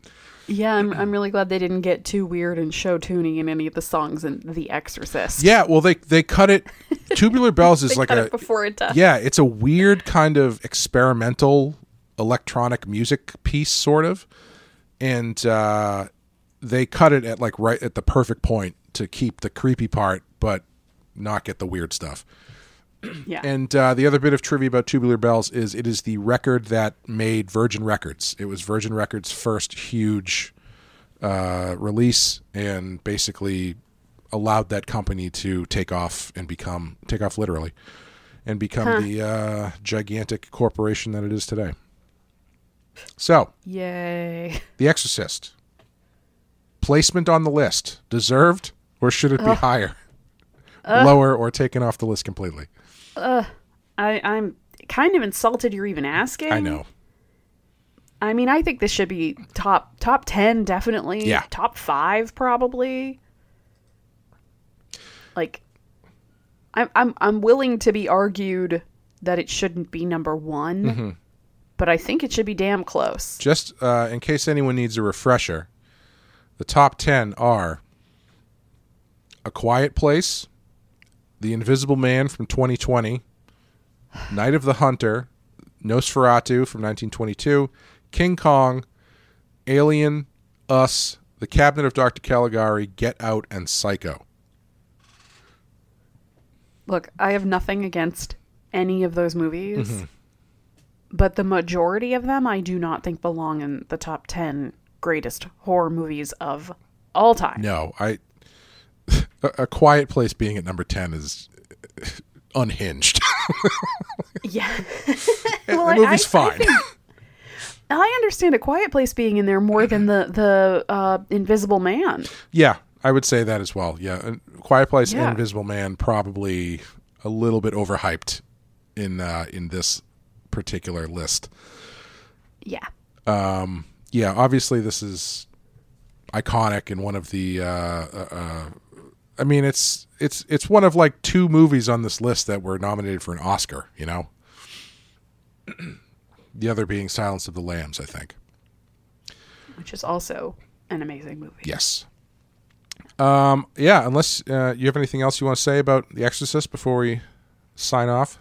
Yeah, I'm, I'm really glad they didn't get too weird and show tuning in any of the songs in The Exorcist. yeah, well they they cut it. Tubular Bells is like cut a it before it does. yeah, it's a weird kind of experimental electronic music piece, sort of, and uh, they cut it at like right at the perfect point to keep the creepy part, but not get the weird stuff. yeah. And uh, the other bit of trivia about Tubular Bells is it is the record that made Virgin Records. It was Virgin Records' first huge uh, release, and basically allowed that company to take off and become take off literally, and become the uh, gigantic corporation that it is today. So, Yay. The Exorcist placement on the list deserved, or should it be higher, lower, or taken off the list completely? Uh, I, I'm kind of insulted you're even asking. I know. I mean, I think this should be top top ten, definitely. Yeah. Top five, probably. Like, I'm I'm I'm willing to be argued that it shouldn't be number one, Mm-hmm. But I think it should be damn close. Just uh, in case anyone needs a refresher, the top 10 are A Quiet Place, The Invisible Man from 2020, Night of the Hunter, Nosferatu from 1922, King Kong, Alien, Us, The Cabinet of Dr. Caligari, Get Out, and Psycho. Look, I have nothing against any of those movies, Mm-hmm. But the majority of them I do not think belong in the top ten greatest horror movies of all time. No, I. A, a Quiet Place being at number 10 is unhinged. Yeah. the movie's I- I fine. think- I understand a quiet place being in there more than the the uh, Invisible Man. Yeah, I would say that as well. Yeah, Quiet Place Yeah. and Invisible Man probably a little bit overhyped in uh, in this particular list. Yeah. Um, Yeah, obviously this is iconic and one of the. Uh, uh, uh, I mean, it's it's it's one of like two movies on this list that were nominated for an Oscar. You know, the other being Silence of the Lambs. I think. Which is also an amazing movie. Yes. Um. Yeah. Unless uh, you have anything else you want to say about The Exorcist before we sign off.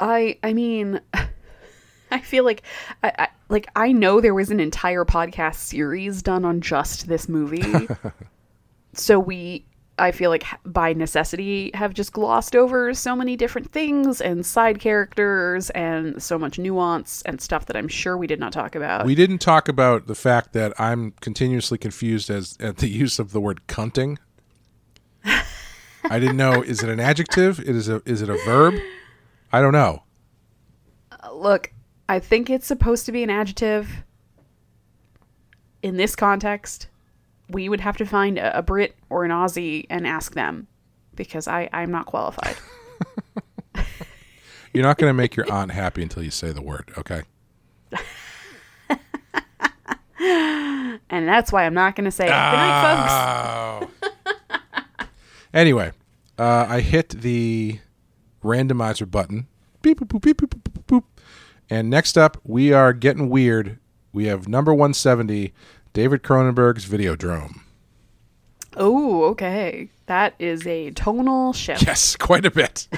I I mean I feel like I, I like I know there was an entire podcast series done on just this movie. so we I feel like by necessity have just glossed over so many different things and side characters and so much nuance and stuff that I'm sure we did not talk about. We didn't talk about the fact that I'm continuously confused as at the use of the word cunting. I didn't know is it an adjective? It is a is it a verb? I don't know. Look, I think it's supposed to be an adjective. In this context, we would have to find a, a Brit or an Aussie and ask them because I, I'm not qualified. You're not going to make your aunt happy until you say the word, okay? and that's why I'm not going to say it. Good night, folks. Anyway, uh, I hit the randomizer button. Beep, boop, boop, beep, boop, boop, boop, boop. And next up, we are getting weird. We have number 170, David Cronenberg's Videodrome. Oh, okay. That is a tonal shift. Yes, quite a bit.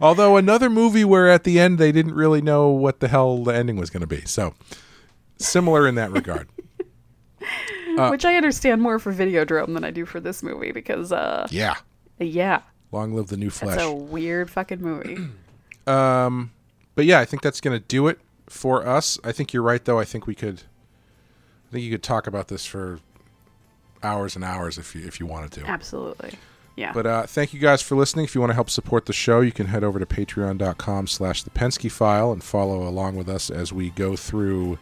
Although another movie where at the end they didn't really know what the hell the ending was going to be. So similar in that regard. which I understand more for Videodrome than I do for this movie because, uh, Yeah. yeah, Long live the new it's That's a weird fucking movie. Um, but yeah, I think that's going to do it for us. I think you're right, though. I think we could. I think you could talk about this for hours and hours if you if you wanted to. Absolutely. Yeah. But uh, thank you guys for listening. If you want to help support the show, you can head over to patreon.com slash the Pensky file and follow along with us as we go through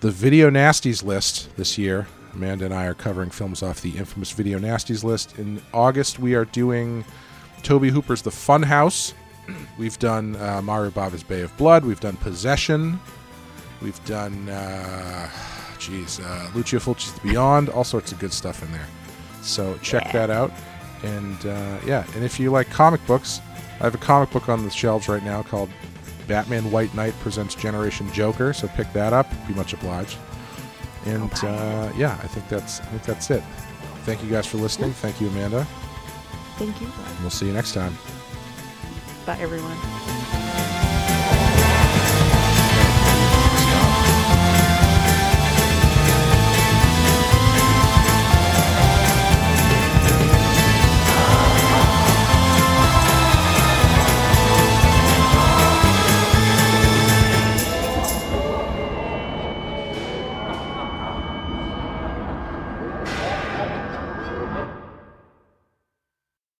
the Video Nasties list this year. Amanda and I are covering films off the infamous Video Nasties list. In August, we are doing Tobe Hooper's The Fun House. We've done uh, Mario Bava's Bay of Blood. We've done Possession. We've done, uh, geez, uh, Lucio Fulci's Beyond, all sorts of good stuff in there. So check Yeah. that out. And uh, yeah, and if you like comic books, I have a comic book on the shelves right now called Batman White Knight Presents Generation Joker. So pick that up. Be much obliged. And uh, yeah, I think that's I think that's it. Thank you guys for listening. Thank you, Amanda. Thank you. We'll see you next time. Bye, everyone.